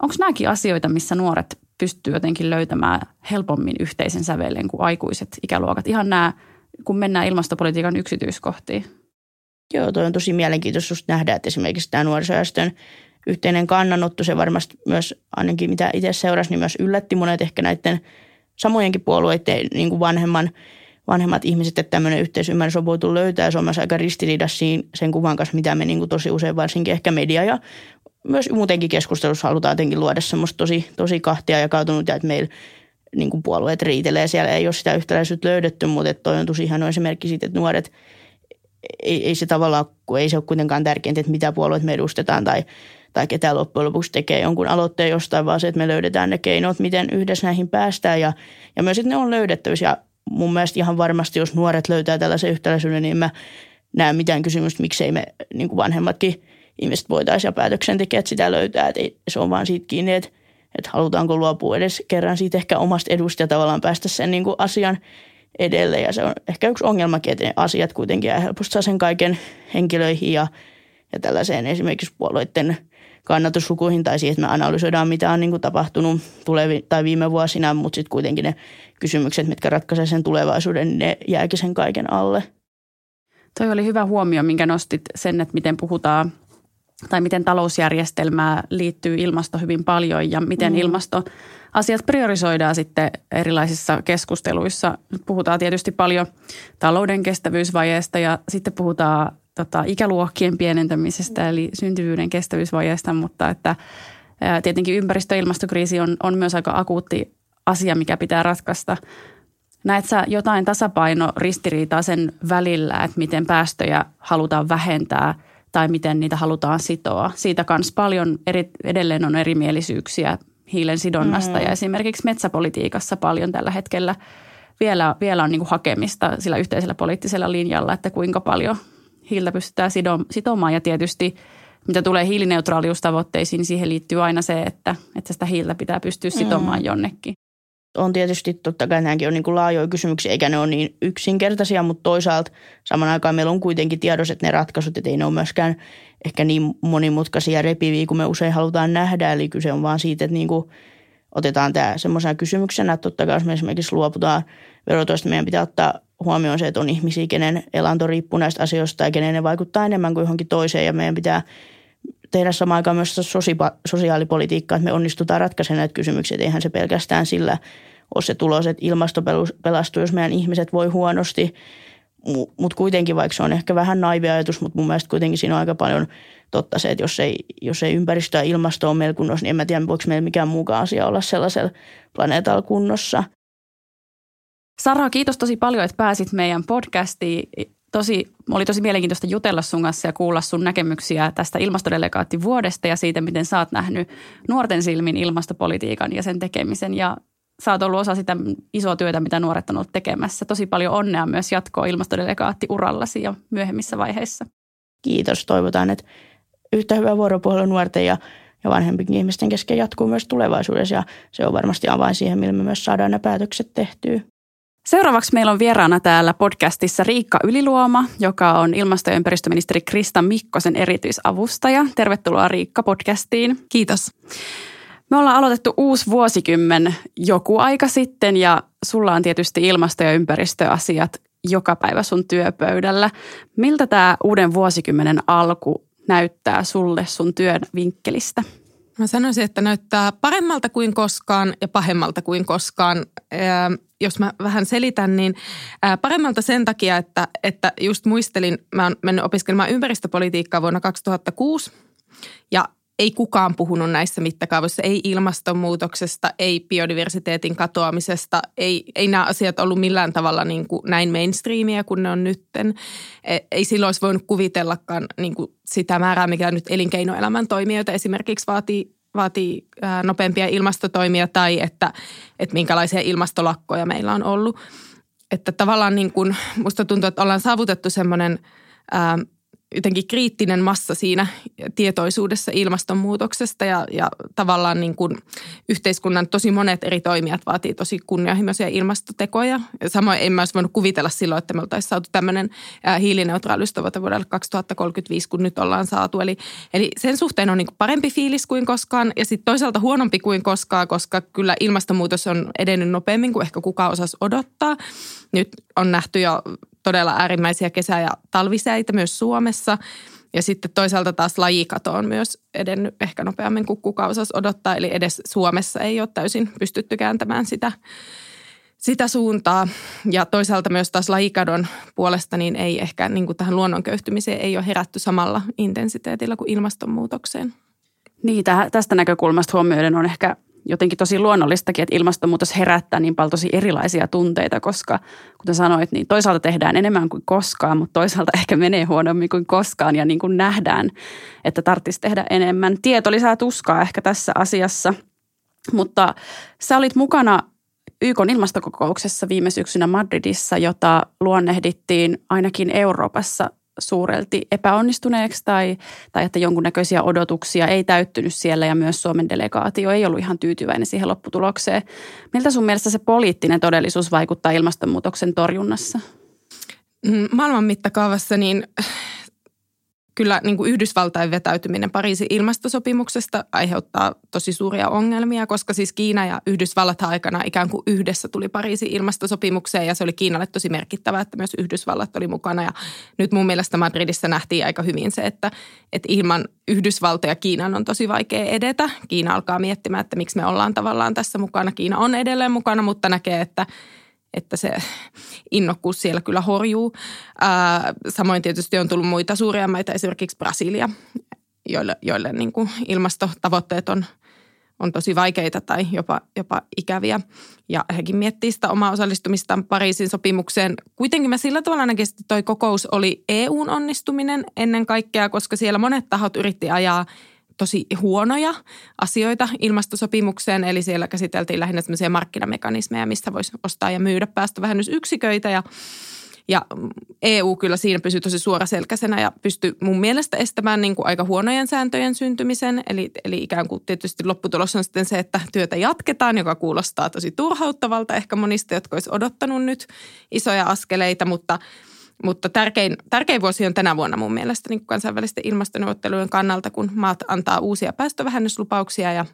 Onko nämäkin asioita, missä nuoret pystyy jotenkin löytämään helpommin yhteisen sävelen kuin aikuiset ikäluokat? Ihan nämä, kun mennään ilmastopolitiikan yksityiskohtiin. Joo, toi on tosi mielenkiintoista nähdä, että esimerkiksi tämä nuorisojärjestön yhteinen kannanotto, se varmasti myös, ainakin mitä itse seurasi, niin myös yllätti monet ehkä näiden samojenkin puolueiden niin kuin vanhemman, vanhemmat ihmiset, että tämmöinen yhteisymmärrys on voitu löytää. Se on myös aika ristiriidassa sen kuvan kanssa, mitä me niin kuin tosi usein varsinkin ehkä media ja myös muutenkin keskustelussa halutaan jotenkin luoda semmoista tosi, tosi kahtia jakautunut ja että meillä niin kuin puolueet riitelee. Siellä ei ole sitä yhtäläisyyttä löydetty, mutta toi on tosi hieno esimerkki siitä, että nuoret – ei, ei se tavallaan, kun ei se ole kuitenkaan tärkeintä, että mitä puolueet me edustetaan tai, tai ketä loppujen lopuksi tekee jonkun aloitteen jostain, vaan se, että me löydetään ne keinot, miten yhdessä näihin päästään ja, ja myös, että ne on löydettävissä. Ja mun mielestä ihan varmasti, jos nuoret löytää tällaisen yhtäläisyyden, niin mä näe mitään kysymystä, miksei me niin kuin vanhemmatkin ihmiset voitaisiin ja päätöksentekijät sitä löytää. Että se on vaan siitä kiinni, että, että halutaanko luopua edes kerran siitä ehkä omasta edusta ja tavallaan päästä sen niin kuin asian edelle. Ja se on ehkä yksi ongelmakin, että ne asiat kuitenkin ja helposti saa sen kaiken henkilöihin ja, ja tällaiseen esimerkiksi puolueiden kannatuslukuihin tai siihen, että me analysoidaan, mitä on niin kuin tapahtunut tulevi, tai viime vuosina, mutta sitten kuitenkin ne kysymykset, mitkä ratkaisevat sen tulevaisuuden, niin ne jääkin sen kaiken alle. Toi oli hyvä huomio, minkä nostit sen, että miten puhutaan tai miten talousjärjestelmää liittyy ilmasto hyvin paljon ja miten mm. Ilmastoasiat priorisoidaan sitten erilaisissa keskusteluissa. Nyt puhutaan tietysti paljon talouden kestävyysvajeesta ja sitten puhutaan tota, ikäluokkien pienentämisestä eli syntyvyyden kestävyysvajeesta, mutta että tietenkin ympäristö- ja ilmastokriisi on, on myös aika akuutti asia, mikä pitää ratkaista. Näet sä jotain tasapaino ristiriitaa sen välillä, että miten päästöjä halutaan vähentää – tai miten niitä halutaan sitoa. Siitä myös paljon eri, edelleen on erimielisyyksiä hiilen sidonnasta mm. ja esimerkiksi metsäpolitiikassa paljon tällä hetkellä vielä, vielä on niin kuin hakemista sillä yhteisellä poliittisella linjalla, että kuinka paljon hiiltä pystytään sitomaan ja tietysti mitä tulee hiilineutraaliustavoitteisiin, niin siihen liittyy aina se, että, että sitä hiiltä pitää pystyä sitomaan mm. jonnekin on tietysti totta kai nämäkin on niin kuin laajoja kysymyksiä, eikä ne ole niin yksinkertaisia, mutta toisaalta saman aikaan meillä on kuitenkin tiedossa, että ne ratkaisut, että ei ne ole myöskään ehkä niin monimutkaisia repiviä kuin me usein halutaan nähdä. Eli kyse on vaan siitä, että niin kuin otetaan tämä semmoisena kysymyksenä, että totta kai jos me esimerkiksi luoputaan verotoista, meidän pitää ottaa huomioon se, että on ihmisiä, kenen elanto riippuu näistä asioista ja kenen ne vaikuttaa enemmän kuin johonkin toiseen ja meidän pitää tehdä samaan aikaan myös sosiaalipolitiikkaa, että me onnistutaan ratkaisemaan näitä kysymyksiä. Eihän se pelkästään sillä ole se tulos, että ilmasto pelastuu, jos meidän ihmiset voi huonosti. Mutta kuitenkin, vaikka se on ehkä vähän naivi ajatus, mutta mun mielestä kuitenkin siinä on aika paljon totta se, että jos ei, jos ei ympäristö ja ilmasto ole meillä kunnossa, niin en mä tiedä, voiko meillä mikään muukaan asia olla sellaisella planeetalla kunnossa. Sara, kiitos tosi paljon, että pääsit meidän podcastiin tosi, oli tosi mielenkiintoista jutella sun kanssa ja kuulla sun näkemyksiä tästä ilmastodelegaattivuodesta ja siitä, miten sä oot nähnyt nuorten silmin ilmastopolitiikan ja sen tekemisen. Ja sä oot ollut osa sitä isoa työtä, mitä nuoret on ollut tekemässä. Tosi paljon onnea myös jatkoa ilmastodelegaattiurallasi ja myöhemmissä vaiheissa. Kiitos. Toivotaan, että yhtä hyvää vuoropuhelua nuorten ja, ja vanhempien ihmisten kesken jatkuu myös tulevaisuudessa. Ja se on varmasti avain siihen, millä me myös saadaan nämä päätökset tehtyä. Seuraavaksi meillä on vieraana täällä podcastissa Riikka Yliluoma, joka on ilmasto- ja ympäristöministeri Krista Mikkosen erityisavustaja. Tervetuloa Riikka podcastiin. Kiitos. Me ollaan aloitettu uusi vuosikymmen joku aika sitten ja sulla on tietysti ilmasto- ja ympäristöasiat joka päivä sun työpöydällä. Miltä tämä uuden vuosikymmenen alku näyttää sulle sun työn vinkkelistä? Mä sanoisin, että näyttää paremmalta kuin koskaan ja pahemmalta kuin koskaan. Jos mä vähän selitän, niin paremmalta sen takia, että, että just muistelin, mä oon mennyt opiskelemaan ympäristöpolitiikkaa vuonna 2006 ja ei kukaan puhunut näissä mittakaavoissa, ei ilmastonmuutoksesta, ei biodiversiteetin katoamisesta, ei, ei nämä asiat ollut millään tavalla niin kuin näin mainstreamia kuin ne on nytten. E, ei silloin olisi voinut kuvitellakaan niin kuin sitä määrää, mikä nyt elinkeinoelämän toimijoita esimerkiksi vaatii vaatii nopeampia ilmastotoimia tai että, että minkälaisia ilmastolakkoja meillä on ollut. Että tavallaan niin kuin, musta tuntuu, että ollaan saavutettu semmoinen jotenkin kriittinen massa siinä tietoisuudessa ilmastonmuutoksesta ja, ja tavallaan niin kuin yhteiskunnan tosi monet eri toimijat vaatii tosi kunnianhimoisia ilmastotekoja. Samoin en mä olisi voinut kuvitella silloin, että me oltaisiin saatu tämmöinen hiilineutraalistavoite vuodelle 2035, kun nyt ollaan saatu. Eli, eli sen suhteen on niin kuin parempi fiilis kuin koskaan ja sitten toisaalta huonompi kuin koskaan, koska kyllä ilmastonmuutos on edennyt nopeammin kuin ehkä kukaan osasi odottaa. Nyt on nähty jo todella äärimmäisiä kesä- ja talvisäitä myös Suomessa. Ja sitten toisaalta taas lajikato on myös edennyt ehkä nopeammin kuin kuka osasi odottaa. Eli edes Suomessa ei ole täysin pystytty kääntämään sitä, sitä suuntaa. Ja toisaalta myös taas lajikadon puolesta niin ei ehkä niin kuin tähän luonnon köyhtymiseen ei ole herätty samalla intensiteetillä kuin ilmastonmuutokseen. Niin, tästä näkökulmasta huomioiden on ehkä jotenkin tosi luonnollistakin, että ilmastonmuutos herättää niin paljon tosi erilaisia tunteita, koska kuten sanoit, niin toisaalta tehdään enemmän kuin koskaan, mutta toisaalta ehkä menee huonommin kuin koskaan ja niin kuin nähdään, että tarvitsisi tehdä enemmän. Tieto lisää tuskaa ehkä tässä asiassa, mutta sä olit mukana YK ilmastokokouksessa viime syksynä Madridissa, jota luonnehdittiin ainakin Euroopassa suurelti epäonnistuneeksi tai, tai että jonkunnäköisiä odotuksia ei täyttynyt siellä ja myös Suomen delegaatio ei ollut ihan tyytyväinen siihen lopputulokseen. Miltä sun mielestä se poliittinen todellisuus vaikuttaa ilmastonmuutoksen torjunnassa? Mm, maailman mittakaavassa niin kyllä niin kuin Yhdysvaltain vetäytyminen Pariisin ilmastosopimuksesta aiheuttaa tosi suuria ongelmia, koska siis Kiina ja Yhdysvallat aikana ikään kuin yhdessä tuli Pariisin ilmastosopimukseen ja se oli Kiinalle tosi merkittävää, että myös Yhdysvallat oli mukana. Ja nyt mun mielestä Madridissa nähtiin aika hyvin se, että, että ilman Yhdysvaltoja Kiinan on tosi vaikea edetä. Kiina alkaa miettimään, että miksi me ollaan tavallaan tässä mukana. Kiina on edelleen mukana, mutta näkee, että – että se innokkuus siellä kyllä horjuu. Ää, samoin tietysti on tullut muita suuria maita, esimerkiksi Brasilia, joille, joille niin kuin ilmastotavoitteet on, on tosi vaikeita tai jopa, jopa ikäviä. Ja hekin miettii sitä omaa osallistumistaan Pariisin sopimukseen. Kuitenkin mä sillä tavalla ainakin, että toi kokous oli EUn onnistuminen ennen kaikkea, koska siellä monet tahot yritti ajaa – tosi huonoja asioita ilmastosopimukseen, eli siellä käsiteltiin lähinnä sellaisia markkinamekanismeja, mistä voisi ostaa ja myydä päästövähennysyksiköitä. Ja ja EU kyllä siinä pysyy tosi suoraselkäisenä ja pystyy mun mielestä estämään niin kuin aika huonojen sääntöjen syntymisen. Eli, eli ikään kuin tietysti lopputulos on sitten se, että työtä jatketaan, joka kuulostaa tosi turhauttavalta. Ehkä monista, jotka olisi odottanut nyt isoja askeleita, mutta – mutta tärkein, tärkein vuosi on tänä vuonna mun mielestä niin kansainvälisten ilmastoneuvottelujen kannalta, kun maat antaa uusia päästövähennyslupauksia ja,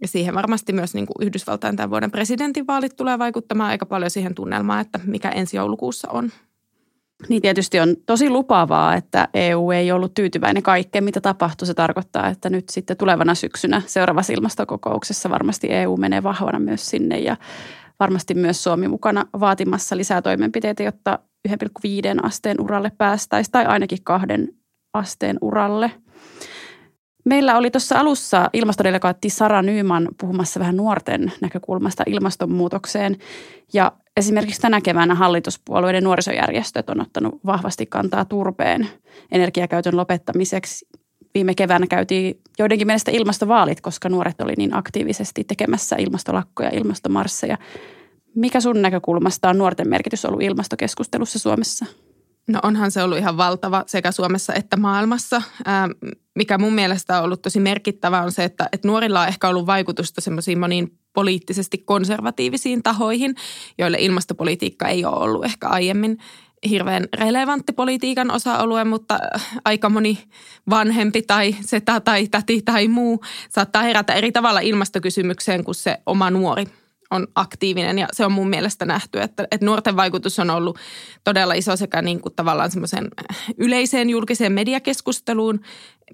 ja siihen varmasti myös niin kuin Yhdysvaltain tämän vuoden presidentinvaalit tulee vaikuttamaan aika paljon siihen tunnelmaan, että mikä ensi joulukuussa on. Niin tietysti on tosi lupaavaa, että EU ei ollut tyytyväinen kaikkeen, mitä tapahtui. Se tarkoittaa, että nyt sitten tulevana syksynä seuraavassa ilmastokokouksessa varmasti EU menee vahvana myös sinne ja varmasti myös Suomi mukana vaatimassa lisää toimenpiteitä, jotta 1,5 asteen uralle päästäisiin tai ainakin kahden asteen uralle. Meillä oli tuossa alussa ilmastodelegaatti Sara Nyyman puhumassa vähän nuorten näkökulmasta ilmastonmuutokseen. Ja esimerkiksi tänä keväänä hallituspuolueiden nuorisojärjestöt on ottanut vahvasti kantaa turpeen energiakäytön lopettamiseksi. Viime keväänä käytiin joidenkin mielestä ilmastovaalit, koska nuoret oli niin aktiivisesti tekemässä ilmastolakkoja, ilmastomarsseja. Mikä sun näkökulmasta on nuorten merkitys ollut ilmastokeskustelussa Suomessa? No onhan se ollut ihan valtava sekä Suomessa että maailmassa. Ää, mikä mun mielestä on ollut tosi merkittävä on se, että, että nuorilla on ehkä ollut vaikutusta semmoisiin moniin poliittisesti konservatiivisiin tahoihin, joille ilmastopolitiikka ei ole ollut ehkä aiemmin hirveän relevantti politiikan osa-alue, mutta aika moni vanhempi tai setä tai täti tai muu saattaa herätä eri tavalla ilmastokysymykseen kuin se oma nuori on aktiivinen. Ja se on mun mielestä nähty, että, että nuorten vaikutus on ollut todella iso sekä niin kuin tavallaan semmoisen yleiseen julkiseen mediakeskusteluun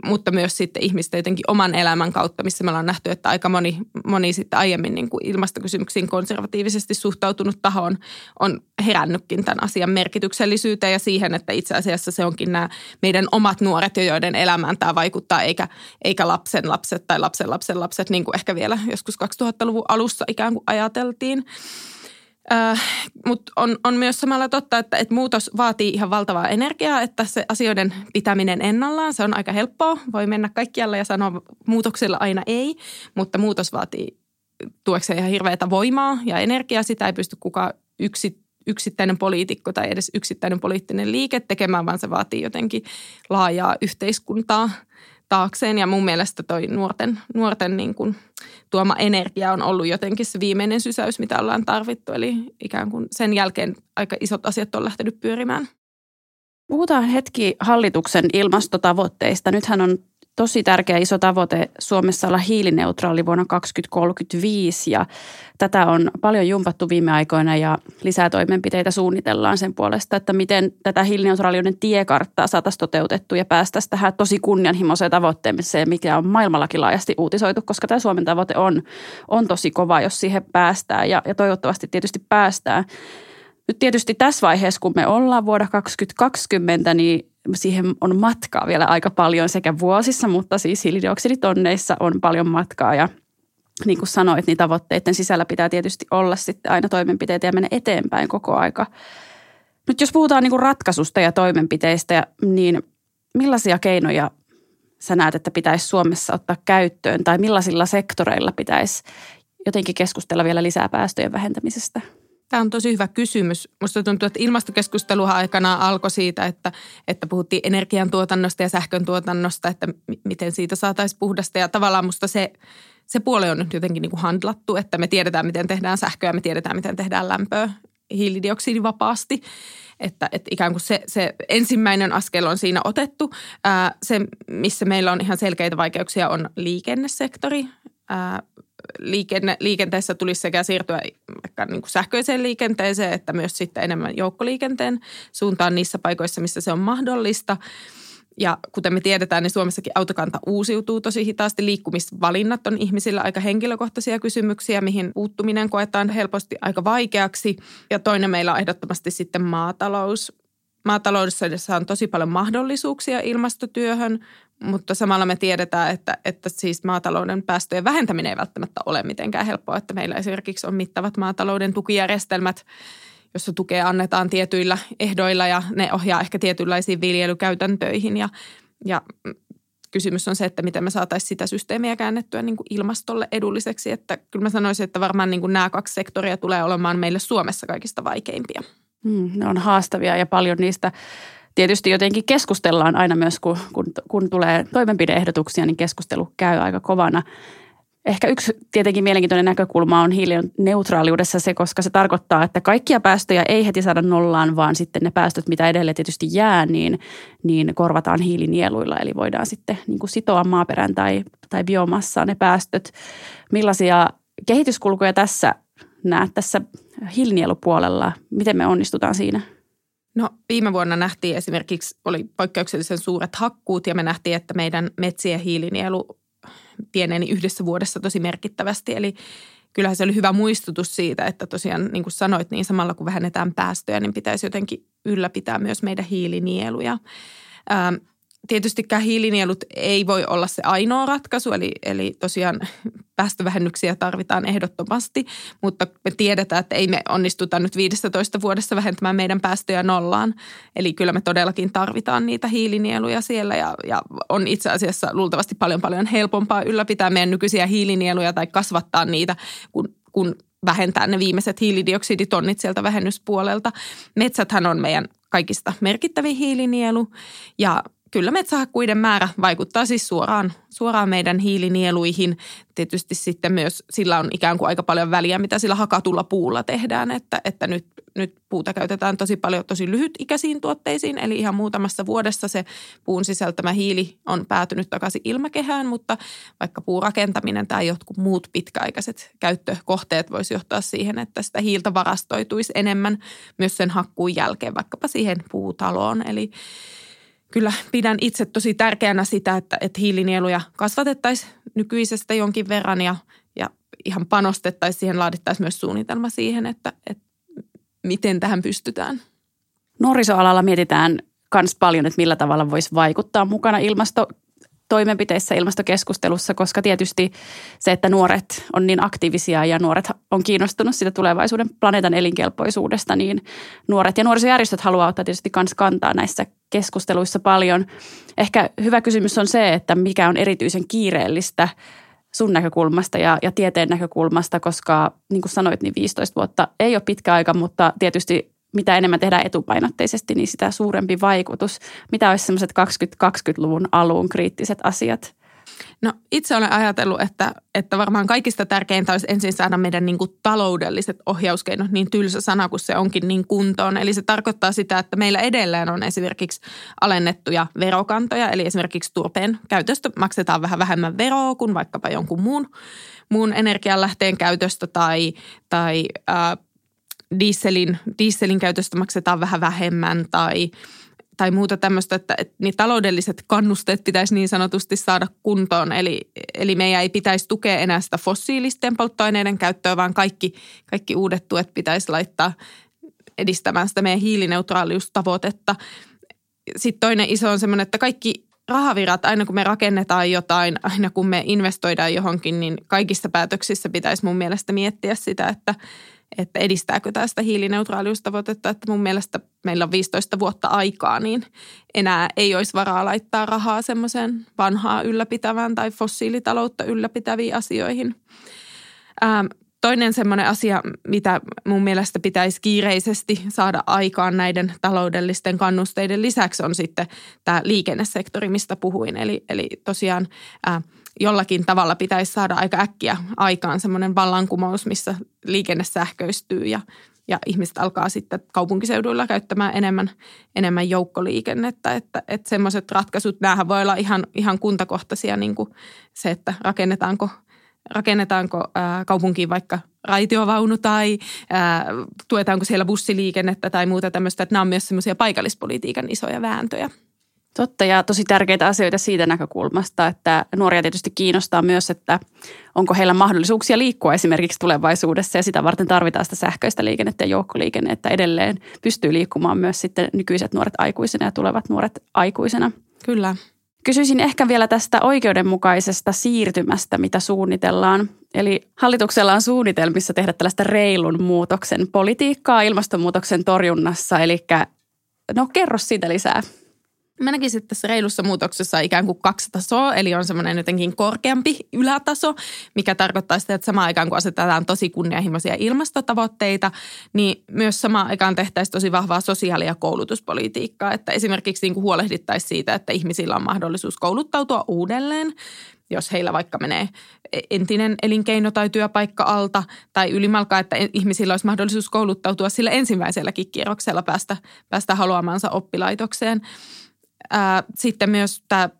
mutta myös sitten ihmisten jotenkin oman elämän kautta, missä me ollaan nähty, että aika moni, moni sitten aiemmin niin kuin ilmastokysymyksiin konservatiivisesti suhtautunut taho on, on herännytkin tämän asian merkityksellisyyteen ja siihen, että itse asiassa se onkin nämä meidän omat nuoret, joiden elämään tämä vaikuttaa, eikä, eikä lapsen lapset tai lapsen lapsen lapset, niin kuin ehkä vielä joskus 2000-luvun alussa ikään kuin ajateltiin. Äh, Mutta on, on myös samalla totta, että, että muutos vaatii ihan valtavaa energiaa, että se asioiden pitäminen ennallaan, se on aika helppoa. Voi mennä kaikkialla ja sanoa muutoksella aina ei, mutta muutos vaatii tuekseen ihan hirveätä voimaa ja energiaa. Sitä ei pysty kukaan yksi, yksittäinen poliitikko tai edes yksittäinen poliittinen liike tekemään, vaan se vaatii jotenkin laajaa yhteiskuntaa – taakseen. Ja mun mielestä toi nuorten, nuorten niin kuin tuoma energia on ollut jotenkin se viimeinen sysäys, mitä ollaan tarvittu. Eli ikään kuin sen jälkeen aika isot asiat on lähtenyt pyörimään. Puhutaan hetki hallituksen ilmastotavoitteista. Nythän on tosi tärkeä iso tavoite Suomessa olla hiilineutraali vuonna 2035 ja tätä on paljon jumpattu viime aikoina ja lisää toimenpiteitä suunnitellaan sen puolesta, että miten tätä hiilineutraaliuden tiekarttaa saataisiin toteutettu ja päästäisiin tähän tosi kunnianhimoiseen tavoitteeseen, mikä on maailmallakin laajasti uutisoitu, koska tämä Suomen tavoite on, on tosi kova, jos siihen päästään ja, ja toivottavasti tietysti päästään. Nyt tietysti tässä vaiheessa, kun me ollaan vuonna 2020, niin siihen on matkaa vielä aika paljon sekä vuosissa, mutta siis hiilidioksiditonneissa on paljon matkaa ja niin kuin sanoit, niin tavoitteiden sisällä pitää tietysti olla sitten aina toimenpiteitä ja mennä eteenpäin koko aika. Nyt jos puhutaan niin kuin ratkaisusta ja toimenpiteistä, niin millaisia keinoja sä näet, että pitäisi Suomessa ottaa käyttöön tai millaisilla sektoreilla pitäisi jotenkin keskustella vielä lisää päästöjen vähentämisestä? Tämä on tosi hyvä kysymys. Minusta tuntuu, että ilmastokeskustelu aikana alkoi siitä, että, että puhuttiin energiantuotannosta ja sähkön tuotannosta, että m- miten siitä saataisiin puhdasta. Ja tavallaan minusta se, se puoli on nyt jotenkin niin kuin handlattu, että me tiedetään, miten tehdään sähköä, me tiedetään, miten tehdään lämpöä hiilidioksidivapaasti. Että, että ikään kuin se, se ensimmäinen askel on siinä otettu. Ää, se, missä meillä on ihan selkeitä vaikeuksia, on liikennesektori. Ää, liikenne, liikenteessä tulisi sekä siirtyä vaikka niin kuin sähköiseen liikenteeseen, että myös sitten enemmän joukkoliikenteen suuntaan niissä paikoissa, missä se on mahdollista – ja kuten me tiedetään, niin Suomessakin autokanta uusiutuu tosi hitaasti. Liikkumisvalinnat on ihmisillä aika henkilökohtaisia kysymyksiä, mihin puuttuminen koetaan helposti aika vaikeaksi. Ja toinen meillä on ehdottomasti sitten maatalous. Maataloudessa on tosi paljon mahdollisuuksia ilmastotyöhön, mutta samalla me tiedetään, että, että siis maatalouden päästöjen vähentäminen ei välttämättä ole mitenkään helppoa. Että meillä esimerkiksi on mittavat maatalouden tukijärjestelmät – jossa tukea annetaan tietyillä ehdoilla ja ne ohjaa ehkä tietynlaisiin viljelykäytäntöihin ja, ja kysymys on se, että miten me saataisiin sitä systeemiä käännettyä niin kuin ilmastolle edulliseksi. Että kyllä mä sanoisin, että varmaan niin kuin nämä kaksi sektoria tulee olemaan meille Suomessa kaikista vaikeimpia. Mm, ne on haastavia ja paljon niistä tietysti jotenkin keskustellaan aina myös, kun, kun, kun tulee toimenpideehdotuksia, niin keskustelu käy aika kovana. Ehkä yksi tietenkin mielenkiintoinen näkökulma on hiilineutraaliudessa se, koska se tarkoittaa, että kaikkia päästöjä ei heti saada nollaan, vaan sitten ne päästöt, mitä edelleen tietysti jää, niin, niin korvataan hiilinieluilla. Eli voidaan sitten niin kuin sitoa maaperän tai, tai biomassaan ne päästöt. Millaisia kehityskulkuja tässä näet tässä hiilinielupuolella? Miten me onnistutaan siinä? No viime vuonna nähtiin esimerkiksi, oli poikkeuksellisen suuret hakkuut ja me nähtiin, että meidän metsien hiilinielu pieneni yhdessä vuodessa tosi merkittävästi. Eli kyllähän se oli hyvä muistutus siitä, että tosiaan niin kuin sanoit, niin samalla kun vähennetään päästöjä, niin pitäisi jotenkin ylläpitää myös meidän hiilinieluja. Ähm, tietystikään hiilinielut ei voi olla se ainoa ratkaisu, eli, eli tosiaan päästövähennyksiä tarvitaan ehdottomasti, mutta me tiedetään, että ei me onnistuta nyt 15 vuodessa vähentämään meidän päästöjä nollaan. Eli kyllä me todellakin tarvitaan niitä hiilinieluja siellä ja, ja on itse asiassa luultavasti paljon paljon helpompaa ylläpitää meidän nykyisiä hiilinieluja tai kasvattaa niitä, kun, kun vähentää ne viimeiset hiilidioksiditonnit sieltä vähennyspuolelta. Metsäthän on meidän kaikista merkittävin hiilinielu ja kyllä metsähakkuiden määrä vaikuttaa siis suoraan, suoraan meidän hiilinieluihin. Tietysti sitten myös sillä on ikään kuin aika paljon väliä, mitä sillä hakatulla puulla tehdään, että, että nyt, nyt puuta käytetään tosi paljon tosi lyhytikäisiin tuotteisiin, eli ihan muutamassa vuodessa se puun sisältämä hiili on päätynyt takaisin ilmakehään, mutta vaikka puurakentaminen tai jotkut muut pitkäaikaiset käyttökohteet voisi johtaa siihen, että sitä hiiltä varastoituisi enemmän myös sen hakkuun jälkeen, vaikkapa siihen puutaloon. Eli kyllä pidän itse tosi tärkeänä sitä, että, että hiilinieluja kasvatettaisiin nykyisestä jonkin verran ja, ja ihan panostettaisiin siihen, laadittaisiin myös suunnitelma siihen, että, että miten tähän pystytään. Nuorisoalalla mietitään myös paljon, että millä tavalla voisi vaikuttaa mukana ilmasto toimenpiteissä ilmastokeskustelussa, koska tietysti se, että nuoret on niin aktiivisia ja nuoret on kiinnostunut sitä tulevaisuuden planeetan elinkelpoisuudesta, niin nuoret ja nuorisojärjestöt haluaa ottaa tietysti myös kantaa näissä keskusteluissa paljon. Ehkä hyvä kysymys on se, että mikä on erityisen kiireellistä sun näkökulmasta ja, ja tieteen näkökulmasta, koska niin kuin sanoit, niin 15 vuotta ei ole pitkä aika, mutta tietysti mitä enemmän tehdään etupainotteisesti, niin sitä suurempi vaikutus. Mitä olisi sellaiset 2020-luvun alun kriittiset asiat? No itse olen ajatellut, että, että varmaan kaikista tärkeintä olisi ensin saada meidän niin kuin taloudelliset ohjauskeinot niin tylsä sana kuin se onkin niin kuntoon. Eli se tarkoittaa sitä, että meillä edelleen on esimerkiksi alennettuja verokantoja, eli esimerkiksi turpeen käytöstä maksetaan vähän vähemmän veroa kuin vaikkapa jonkun muun, muun energianlähteen käytöstä tai, tai äh, dieselin, dieselin käytöstä maksetaan vähän vähemmän tai, tai muuta tämmöistä, että, että niin taloudelliset kannusteet pitäisi niin sanotusti saada kuntoon. Eli, eli meidän ei pitäisi tukea enää sitä fossiilisten polttoaineiden käyttöä, vaan kaikki, kaikki uudet tuet pitäisi laittaa edistämään sitä meidän hiilineutraaliustavoitetta. Sitten toinen iso on semmoinen, että kaikki rahavirat, aina kun me rakennetaan jotain, aina kun me investoidaan johonkin, niin kaikissa päätöksissä pitäisi mun mielestä miettiä sitä, että, että edistääkö tästä hiilineutraaliustavoitetta. Että mun mielestä meillä on 15 vuotta aikaa, niin enää ei olisi varaa laittaa rahaa semmoiseen vanhaa ylläpitävään tai fossiilitaloutta ylläpitäviin asioihin. Ähm, Toinen semmoinen asia, mitä mun mielestä pitäisi kiireisesti saada aikaan näiden taloudellisten kannusteiden lisäksi on sitten tämä liikennesektori, mistä puhuin. Eli, eli tosiaan ää, jollakin tavalla pitäisi saada aika äkkiä aikaan semmoinen vallankumous, missä liikenne sähköistyy ja, ja ihmiset alkaa sitten kaupunkiseuduilla käyttämään enemmän, enemmän joukkoliikennettä. Että, että semmoiset ratkaisut, näähän voi olla ihan, ihan kuntakohtaisia, niin kuin se, että rakennetaanko – rakennetaanko ää, kaupunkiin vaikka raitiovaunu tai ää, tuetaanko siellä bussiliikennettä tai muuta tämmöistä. Että nämä on myös semmoisia paikallispolitiikan isoja vääntöjä. Totta ja tosi tärkeitä asioita siitä näkökulmasta, että nuoria tietysti kiinnostaa myös, että onko heillä mahdollisuuksia liikkua esimerkiksi tulevaisuudessa ja sitä varten tarvitaan sitä sähköistä liikennettä ja joukkoliikennettä edelleen pystyy liikkumaan myös sitten nykyiset nuoret aikuisena ja tulevat nuoret aikuisena. Kyllä. Kysyisin ehkä vielä tästä oikeudenmukaisesta siirtymästä, mitä suunnitellaan. Eli hallituksella on suunnitelmissa tehdä tällaista reilun muutoksen politiikkaa ilmastonmuutoksen torjunnassa. Eli no kerro siitä lisää. Mä näkisin, että tässä reilussa muutoksessa on ikään kuin kaksi tasoa, eli on semmoinen jotenkin korkeampi ylätaso, mikä tarkoittaa sitä, että samaan aikaan kun asetetaan tosi kunnianhimoisia ilmastotavoitteita, niin myös samaan aikaan tehtäisiin tosi vahvaa sosiaali- ja koulutuspolitiikkaa, että esimerkiksi niin kuin huolehdittaisiin siitä, että ihmisillä on mahdollisuus kouluttautua uudelleen, jos heillä vaikka menee entinen elinkeino tai työpaikka alta tai ylimalkaa, että ihmisillä olisi mahdollisuus kouluttautua sillä ensimmäiselläkin kierroksella päästä, päästä haluamansa oppilaitokseen – sitten myös tämä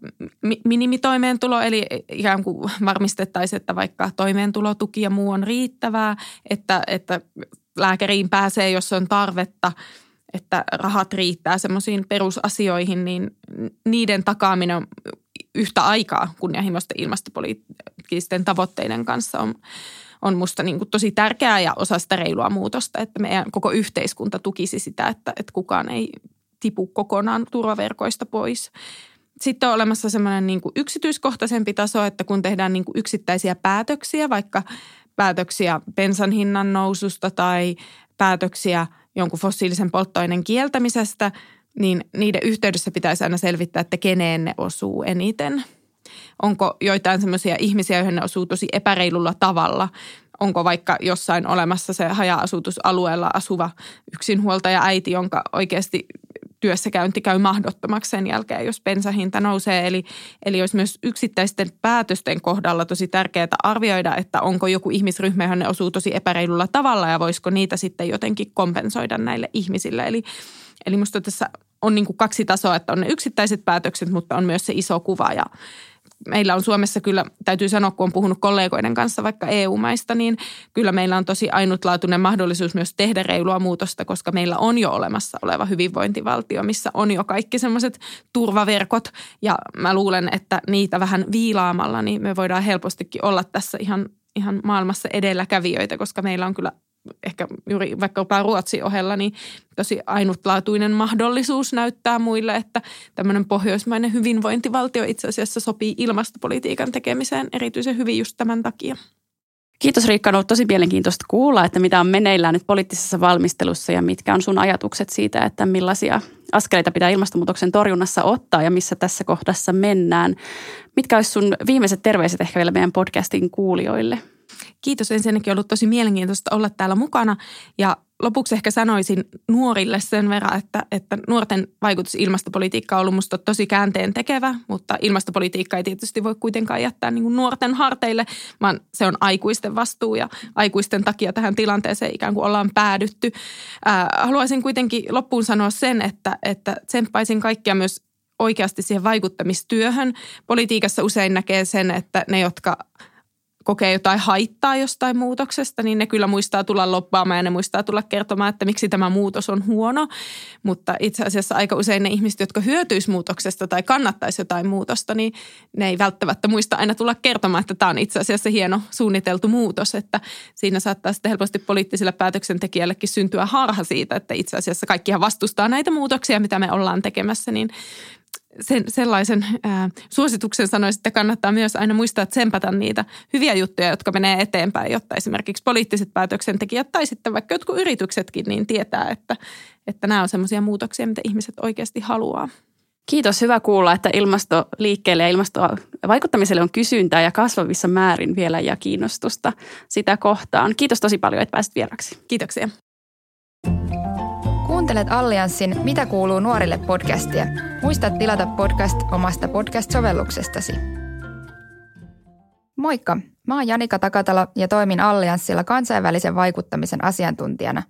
minimitoimeentulo, eli ikään kuin varmistettaisiin, että vaikka toimeentulotuki ja muu on riittävää, että, että lääkäriin pääsee, jos on tarvetta, että rahat riittää semmoisiin perusasioihin, niin niiden takaaminen yhtä aikaa kunnianhimoisten ilmastopoliittisten tavoitteiden kanssa on, on musta niin kuin tosi tärkeää ja osa sitä reilua muutosta, että meidän koko yhteiskunta tukisi sitä, että, että kukaan ei tipu kokonaan turvaverkoista pois. Sitten on olemassa semmoinen niin kuin yksityiskohtaisempi taso, että kun tehdään niin kuin yksittäisiä päätöksiä, vaikka päätöksiä bensan hinnan noususta tai päätöksiä jonkun fossiilisen polttoaineen kieltämisestä, niin niiden yhteydessä pitäisi aina selvittää, että keneen ne osuu eniten. Onko joitain semmoisia ihmisiä, joihin ne osuu tosi epäreilulla tavalla – onko vaikka jossain olemassa se haja-asutusalueella asuva yksinhuoltaja äiti, jonka oikeasti työssäkäynti käy mahdottomaksi sen jälkeen, jos bensahinta nousee. Eli, eli olisi myös yksittäisten päätösten kohdalla tosi tärkeää arvioida, että onko joku ihmisryhmä, johon ne osuu tosi epäreilulla tavalla ja voisiko niitä sitten jotenkin kompensoida näille ihmisille. Eli, eli musta tässä on niin kuin kaksi tasoa, että on ne yksittäiset päätökset, mutta on myös se iso kuva ja meillä on Suomessa kyllä, täytyy sanoa, kun on puhunut kollegoiden kanssa vaikka EU-maista, niin kyllä meillä on tosi ainutlaatuinen mahdollisuus myös tehdä reilua muutosta, koska meillä on jo olemassa oleva hyvinvointivaltio, missä on jo kaikki semmoiset turvaverkot. Ja mä luulen, että niitä vähän viilaamalla, niin me voidaan helpostikin olla tässä ihan, ihan maailmassa edelläkävijöitä, koska meillä on kyllä ehkä juuri vaikkapa Ruotsin ohella, niin tosi ainutlaatuinen mahdollisuus näyttää muille, että tämmöinen pohjoismainen hyvinvointivaltio itse asiassa sopii ilmastopolitiikan tekemiseen erityisen hyvin just tämän takia. Kiitos Riikka, on ollut tosi mielenkiintoista kuulla, että mitä on meneillään nyt poliittisessa valmistelussa ja mitkä on sun ajatukset siitä, että millaisia askeleita pitää ilmastonmuutoksen torjunnassa ottaa ja missä tässä kohdassa mennään. Mitkä olisi sun viimeiset terveiset ehkä vielä meidän podcastin kuulijoille? Kiitos ensinnäkin ollut tosi mielenkiintoista olla täällä mukana ja lopuksi ehkä sanoisin nuorille sen verran, että, että nuorten vaikutus ilmastopolitiikkaan on ollut musta tosi käänteen tekevä, mutta ilmastopolitiikka ei tietysti voi kuitenkaan jättää niin nuorten harteille, vaan se on aikuisten vastuu ja aikuisten takia tähän tilanteeseen ikään kuin ollaan päädytty. Ää, haluaisin kuitenkin loppuun sanoa sen, että, että tsemppaisin kaikkia myös oikeasti siihen vaikuttamistyöhön. Politiikassa usein näkee sen, että ne, jotka kokee jotain haittaa jostain muutoksesta, niin ne kyllä muistaa tulla loppaamaan ja ne muistaa tulla kertomaan, että miksi tämä muutos on huono. Mutta itse asiassa aika usein ne ihmiset, jotka hyötyisi muutoksesta tai kannattaisi jotain muutosta, niin ne ei välttämättä muista aina tulla kertomaan, että tämä on itse asiassa hieno suunniteltu muutos. Että siinä saattaa sitten helposti poliittisille päätöksentekijällekin syntyä harha siitä, että itse asiassa kaikkihan vastustaa näitä muutoksia, mitä me ollaan tekemässä, niin sen, sellaisen ää, suosituksen sanoisin, että kannattaa myös aina muistaa tsempata niitä hyviä juttuja, jotka menee eteenpäin, jotta esimerkiksi poliittiset päätöksentekijät tai sitten vaikka jotkut yrityksetkin niin tietää, että, että nämä on sellaisia muutoksia, mitä ihmiset oikeasti haluaa. Kiitos, hyvä kuulla, että ilmastoliikkeelle ja ilmastovaikuttamiselle on kysyntää ja kasvavissa määrin vielä ja kiinnostusta sitä kohtaan. Kiitos tosi paljon, että pääsit vieraksi. Kiitoksia. Kuuntelet Allianssin Mitä kuuluu nuorille podcastia. Muista tilata podcast omasta podcast-sovelluksestasi. Moikka, mä oon Janika Takatalo ja toimin Allianssilla kansainvälisen vaikuttamisen asiantuntijana.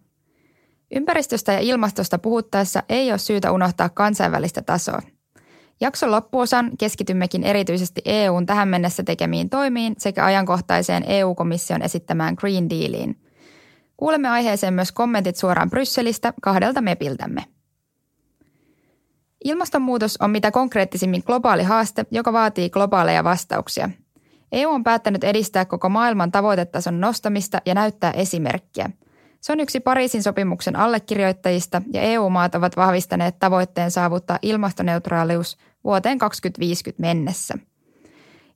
Ympäristöstä ja ilmastosta puhuttaessa ei ole syytä unohtaa kansainvälistä tasoa. Jakson loppuosan keskitymmekin erityisesti EUn tähän mennessä tekemiin toimiin sekä ajankohtaiseen EU-komission esittämään Green Dealiin – Kuulemme aiheeseen myös kommentit suoraan Brysselistä kahdelta mepiltämme. Ilmastonmuutos on mitä konkreettisimmin globaali haaste, joka vaatii globaaleja vastauksia. EU on päättänyt edistää koko maailman tavoitetason nostamista ja näyttää esimerkkiä. Se on yksi Pariisin sopimuksen allekirjoittajista ja EU-maat ovat vahvistaneet tavoitteen saavuttaa ilmastoneutraalius vuoteen 2050 mennessä –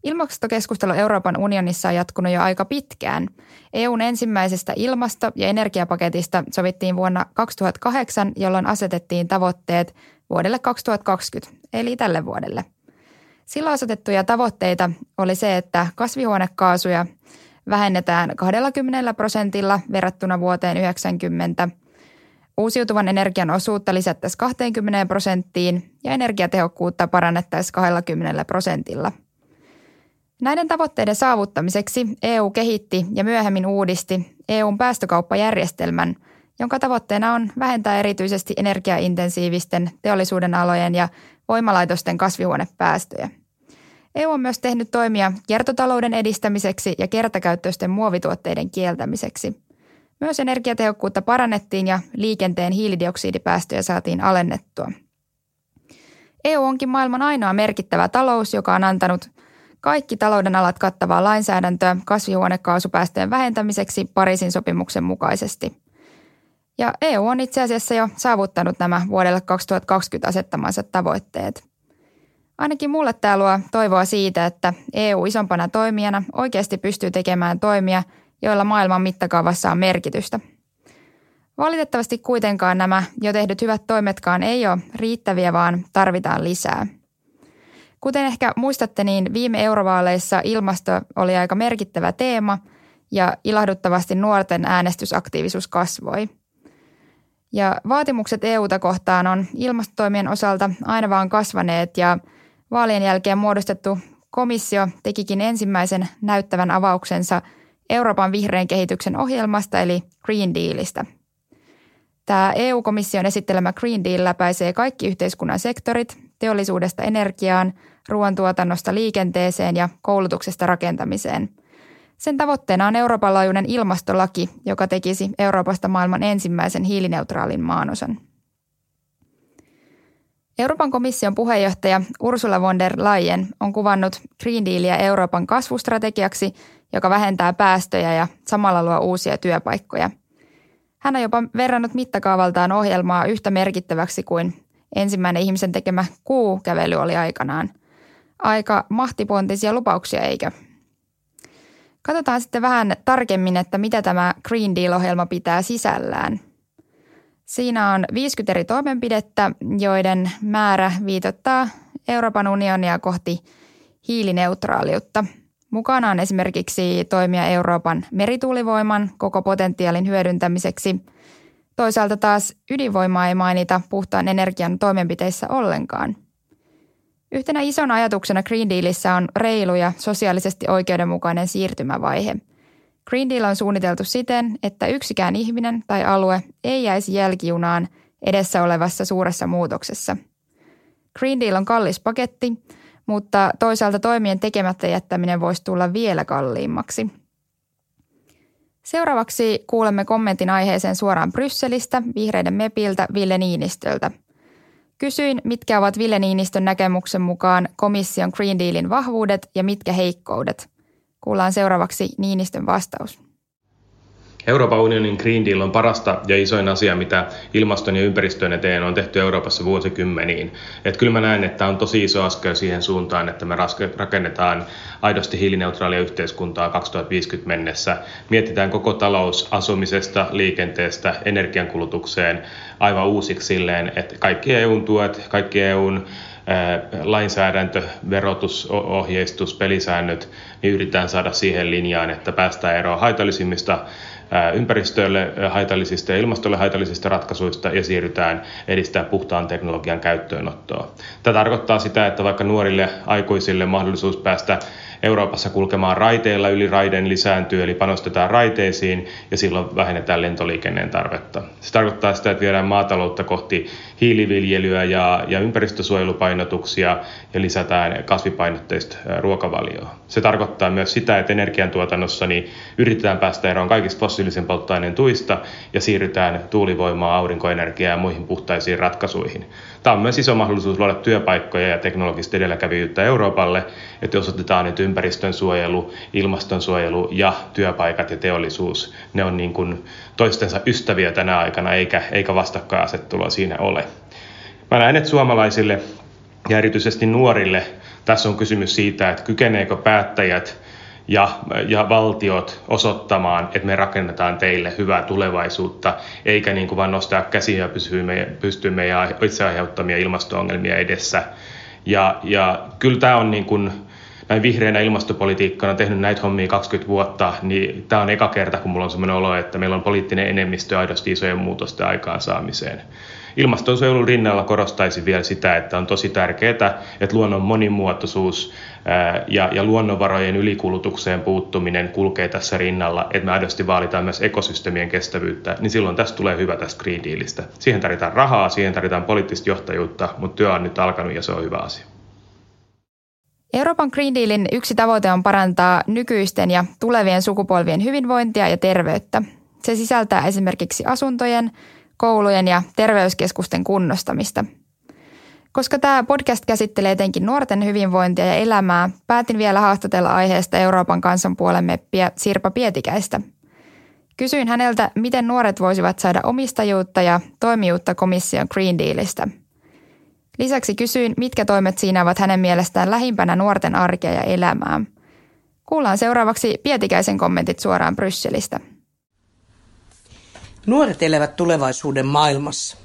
Ilmastokeskustelu Euroopan unionissa on jatkunut jo aika pitkään. EUn ensimmäisestä ilmasto- ja energiapaketista sovittiin vuonna 2008, jolloin asetettiin tavoitteet vuodelle 2020, eli tälle vuodelle. Silloin asetettuja tavoitteita oli se, että kasvihuonekaasuja vähennetään 20 prosentilla verrattuna vuoteen 90, uusiutuvan energian osuutta lisättäisiin 20 prosenttiin ja energiatehokkuutta parannettaisiin 20 prosentilla – Näiden tavoitteiden saavuttamiseksi EU kehitti ja myöhemmin uudisti EUn päästökauppajärjestelmän, jonka tavoitteena on vähentää erityisesti energiaintensiivisten teollisuuden alojen ja voimalaitosten kasvihuonepäästöjä. EU on myös tehnyt toimia kiertotalouden edistämiseksi ja kertakäyttöisten muovituotteiden kieltämiseksi. Myös energiatehokkuutta parannettiin ja liikenteen hiilidioksidipäästöjä saatiin alennettua. EU onkin maailman ainoa merkittävä talous, joka on antanut kaikki talouden alat kattavaa lainsäädäntöä kasvihuonekaasupäästöjen vähentämiseksi Pariisin sopimuksen mukaisesti. Ja EU on itse asiassa jo saavuttanut nämä vuodelle 2020 asettamansa tavoitteet. Ainakin mulle tämä luo toivoa siitä, että EU isompana toimijana oikeasti pystyy tekemään toimia, joilla maailman mittakaavassa on merkitystä. Valitettavasti kuitenkaan nämä jo tehdyt hyvät toimetkaan ei ole riittäviä, vaan tarvitaan lisää – Kuten ehkä muistatte, niin viime eurovaaleissa ilmasto oli aika merkittävä teema ja ilahduttavasti nuorten äänestysaktiivisuus kasvoi. Ja vaatimukset EUta kohtaan on ilmastotoimien osalta aina vaan kasvaneet ja vaalien jälkeen muodostettu komissio tekikin ensimmäisen näyttävän avauksensa Euroopan vihreän kehityksen ohjelmasta eli Green Dealista. Tämä EU-komission esittelemä Green Deal läpäisee kaikki yhteiskunnan sektorit, teollisuudesta energiaan, ruoantuotannosta liikenteeseen ja koulutuksesta rakentamiseen. Sen tavoitteena on Euroopan laajuinen ilmastolaki, joka tekisi Euroopasta maailman ensimmäisen hiilineutraalin maanosan. Euroopan komission puheenjohtaja Ursula von der Leyen on kuvannut Green Dealia Euroopan kasvustrategiaksi, joka vähentää päästöjä ja samalla luo uusia työpaikkoja. Hän on jopa verrannut mittakaavaltaan ohjelmaa yhtä merkittäväksi kuin ensimmäinen ihmisen tekemä kuukävely oli aikanaan. Aika mahtipontisia lupauksia, eikö? Katsotaan sitten vähän tarkemmin, että mitä tämä Green Deal-ohjelma pitää sisällään. Siinä on 50 eri toimenpidettä, joiden määrä viitottaa Euroopan unionia kohti hiilineutraaliutta. Mukana on esimerkiksi toimia Euroopan merituulivoiman koko potentiaalin hyödyntämiseksi – Toisaalta taas ydinvoimaa ei mainita puhtaan energian toimenpiteissä ollenkaan. Yhtenä isona ajatuksena Green Dealissa on reilu ja sosiaalisesti oikeudenmukainen siirtymävaihe. Green Deal on suunniteltu siten, että yksikään ihminen tai alue ei jäisi jälkijunaan edessä olevassa suuressa muutoksessa. Green Deal on kallis paketti, mutta toisaalta toimien tekemättä jättäminen voisi tulla vielä kalliimmaksi – Seuraavaksi kuulemme kommentin aiheeseen suoraan Brysselistä vihreiden mepiltä Ville Niinistöltä. Kysyin, mitkä ovat Ville Niinistön näkemyksen mukaan komission Green Dealin vahvuudet ja mitkä heikkoudet. Kuullaan seuraavaksi Niinistön vastaus. Euroopan unionin Green Deal on parasta ja isoin asia, mitä ilmaston ja ympäristön eteen on tehty Euroopassa vuosikymmeniin. Et kyllä mä näen, että on tosi iso askel siihen suuntaan, että me rakennetaan aidosti hiilineutraalia yhteiskuntaa 2050 mennessä. Mietitään koko talous asumisesta, liikenteestä, energiankulutukseen aivan uusiksi silleen, että kaikki EUn tuet, kaikki EUn lainsäädäntö, verotus, ohjeistus, pelisäännöt, niin yritetään saada siihen linjaan, että päästään eroon haitallisimmista ympäristölle haitallisista ja ilmastolle haitallisista ratkaisuista ja siirrytään edistää puhtaan teknologian käyttöönottoa. Tämä tarkoittaa sitä, että vaikka nuorille aikuisille mahdollisuus päästä Euroopassa kulkemaan raiteilla yli raiden lisääntyy, eli panostetaan raiteisiin ja silloin vähennetään lentoliikenneen tarvetta. Se tarkoittaa sitä, että viedään maataloutta kohti hiiliviljelyä ja, ja ympäristösuojelupainotuksia ja lisätään kasvipainotteista ruokavalioa. Se tarkoittaa myös sitä, että energiantuotannossa niin yritetään päästä eroon kaikista fossiilisen polttoaineen tuista ja siirrytään tuulivoimaa, aurinkoenergiaa ja muihin puhtaisiin ratkaisuihin. Tämä on myös iso mahdollisuus luoda työpaikkoja ja teknologista edelläkävijyyttä Euroopalle, että jos otetaan nyt ympäristön suojelu, ilmastonsuojelu ja työpaikat ja teollisuus, ne on niin kuin toistensa ystäviä tänä aikana, eikä, eikä vastakkainasettelua siinä ole. Mä näen, että suomalaisille ja erityisesti nuorille tässä on kysymys siitä, että kykeneekö päättäjät ja, ja valtiot osoittamaan, että me rakennetaan teille hyvää tulevaisuutta, eikä niin kuin vain nostaa käsiä ja pystyä meidän itse aiheuttamia ilmasto-ongelmia edessä. Ja, ja kyllä tämä on niin kuin, näin vihreänä ilmastopolitiikkana tehnyt näitä hommia 20 vuotta, niin tämä on eka kerta, kun mulla on sellainen olo, että meillä on poliittinen enemmistö aidosti isojen muutosten aikaansaamiseen. Ilmastonsuojelun rinnalla korostaisin vielä sitä, että on tosi tärkeää, että luonnon monimuotoisuus ja, luonnonvarojen ylikulutukseen puuttuminen kulkee tässä rinnalla, että me aidosti vaalitaan myös ekosysteemien kestävyyttä, niin silloin tästä tulee hyvä tästä Green Dealista. Siihen tarvitaan rahaa, siihen tarvitaan poliittista johtajuutta, mutta työ on nyt alkanut ja se on hyvä asia. Euroopan Green Dealin yksi tavoite on parantaa nykyisten ja tulevien sukupolvien hyvinvointia ja terveyttä. Se sisältää esimerkiksi asuntojen, koulujen ja terveyskeskusten kunnostamista. Koska tämä podcast käsittelee etenkin nuorten hyvinvointia ja elämää, päätin vielä haastatella aiheesta Euroopan kansanpuolen meppiä Sirpa Pietikäistä. Kysyin häneltä, miten nuoret voisivat saada omistajuutta ja toimijuutta komission Green Dealista. Lisäksi kysyin, mitkä toimet siinä ovat hänen mielestään lähimpänä nuorten arkea ja elämää. Kuullaan seuraavaksi Pietikäisen kommentit suoraan Brysselistä. Nuoret elävät tulevaisuuden maailmassa.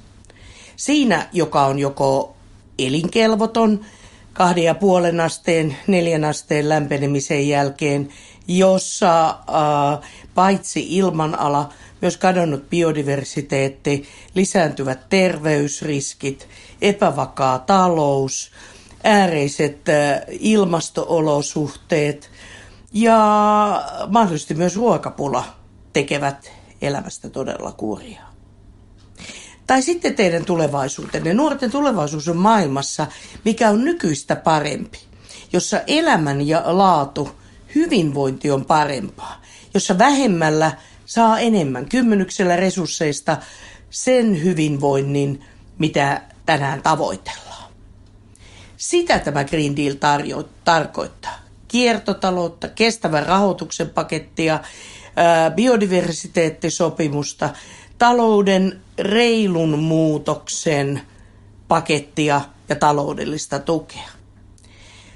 Siinä, joka on joko elinkelvoton kahden ja puolen asteen, neljän asteen lämpenemisen jälkeen, jossa äh, paitsi ilmanala, myös kadonnut biodiversiteetti, lisääntyvät terveysriskit, epävakaa talous, ääreiset ilmastoolosuhteet ja mahdollisesti myös ruokapula tekevät elämästä todella kurjaa. Tai sitten teidän tulevaisuutenne. Nuorten tulevaisuus on maailmassa, mikä on nykyistä parempi, jossa elämän ja laatu, hyvinvointi on parempaa, jossa vähemmällä saa enemmän kymmenyksellä resursseista sen hyvinvoinnin, mitä tänään tavoitellaan. Sitä tämä Green Deal tarjo- tarkoittaa. Kiertotaloutta, kestävän rahoituksen pakettia, biodiversiteettisopimusta, talouden reilun muutoksen pakettia ja taloudellista tukea.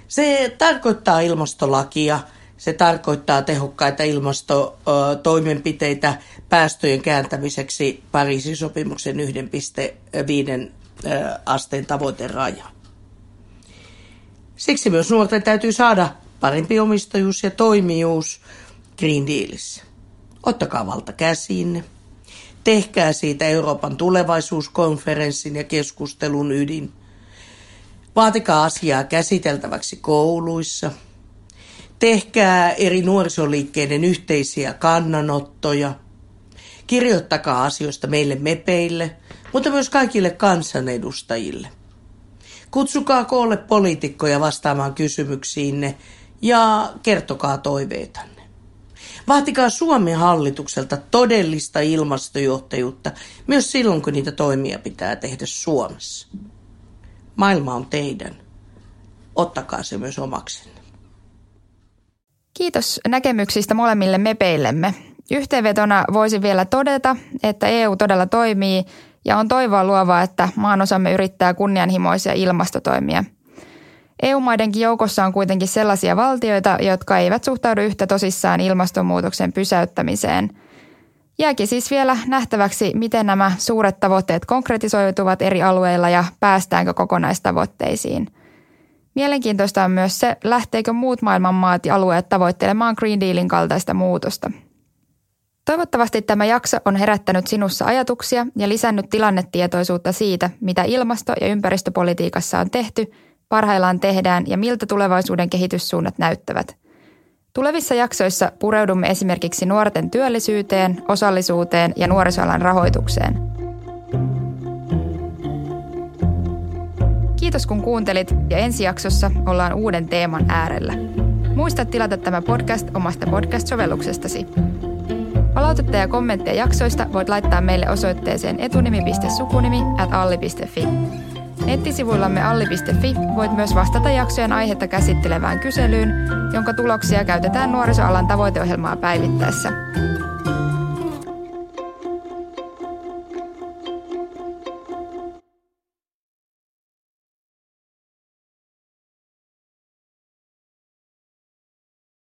Se tarkoittaa ilmastolakia, se tarkoittaa tehokkaita ilmastotoimenpiteitä päästöjen kääntämiseksi Pariisin sopimuksen 1,5 asteen tavoiteraja. Siksi myös nuorten täytyy saada parempi omistajuus ja toimijuus Green Dealissa. Ottakaa valta käsiinne. Tehkää siitä Euroopan tulevaisuuskonferenssin ja keskustelun ydin. Vaatikaa asiaa käsiteltäväksi kouluissa. Tehkää eri nuorisoliikkeiden yhteisiä kannanottoja. Kirjoittakaa asioista meille mepeille, mutta myös kaikille kansanedustajille. Kutsukaa koolle poliitikkoja vastaamaan kysymyksiinne ja kertokaa toiveitanne. Vaatikaa Suomen hallitukselta todellista ilmastojohtajuutta myös silloin, kun niitä toimia pitää tehdä Suomessa. Maailma on teidän. Ottakaa se myös omaksenne. Kiitos näkemyksistä molemmille mepeillemme. Yhteenvetona voisi vielä todeta, että EU todella toimii ja on toivoa luovaa, että maanosamme yrittää kunnianhimoisia ilmastotoimia. EU-maidenkin joukossa on kuitenkin sellaisia valtioita, jotka eivät suhtaudu yhtä tosissaan ilmastonmuutoksen pysäyttämiseen. Jääkin siis vielä nähtäväksi, miten nämä suuret tavoitteet konkretisoituvat eri alueilla ja päästäänkö kokonaistavoitteisiin. Mielenkiintoista on myös se, lähteekö muut maailman maat ja alueet tavoittelemaan Green Dealin kaltaista muutosta – Toivottavasti tämä jakso on herättänyt sinussa ajatuksia ja lisännyt tilannetietoisuutta siitä, mitä ilmasto- ja ympäristöpolitiikassa on tehty, parhaillaan tehdään ja miltä tulevaisuuden kehityssuunnat näyttävät. Tulevissa jaksoissa pureudumme esimerkiksi nuorten työllisyyteen, osallisuuteen ja nuorisoalan rahoitukseen. Kiitos kun kuuntelit ja ensi jaksossa ollaan uuden teeman äärellä. Muista tilata tämä podcast omasta podcast-sovelluksestasi. Palautetta ja kommentteja jaksoista voit laittaa meille osoitteeseen etunimi.sukunimi at alli.fi. Nettisivuillamme alli.fi voit myös vastata jaksojen aihetta käsittelevään kyselyyn, jonka tuloksia käytetään nuorisoalan tavoiteohjelmaa päivittäessä.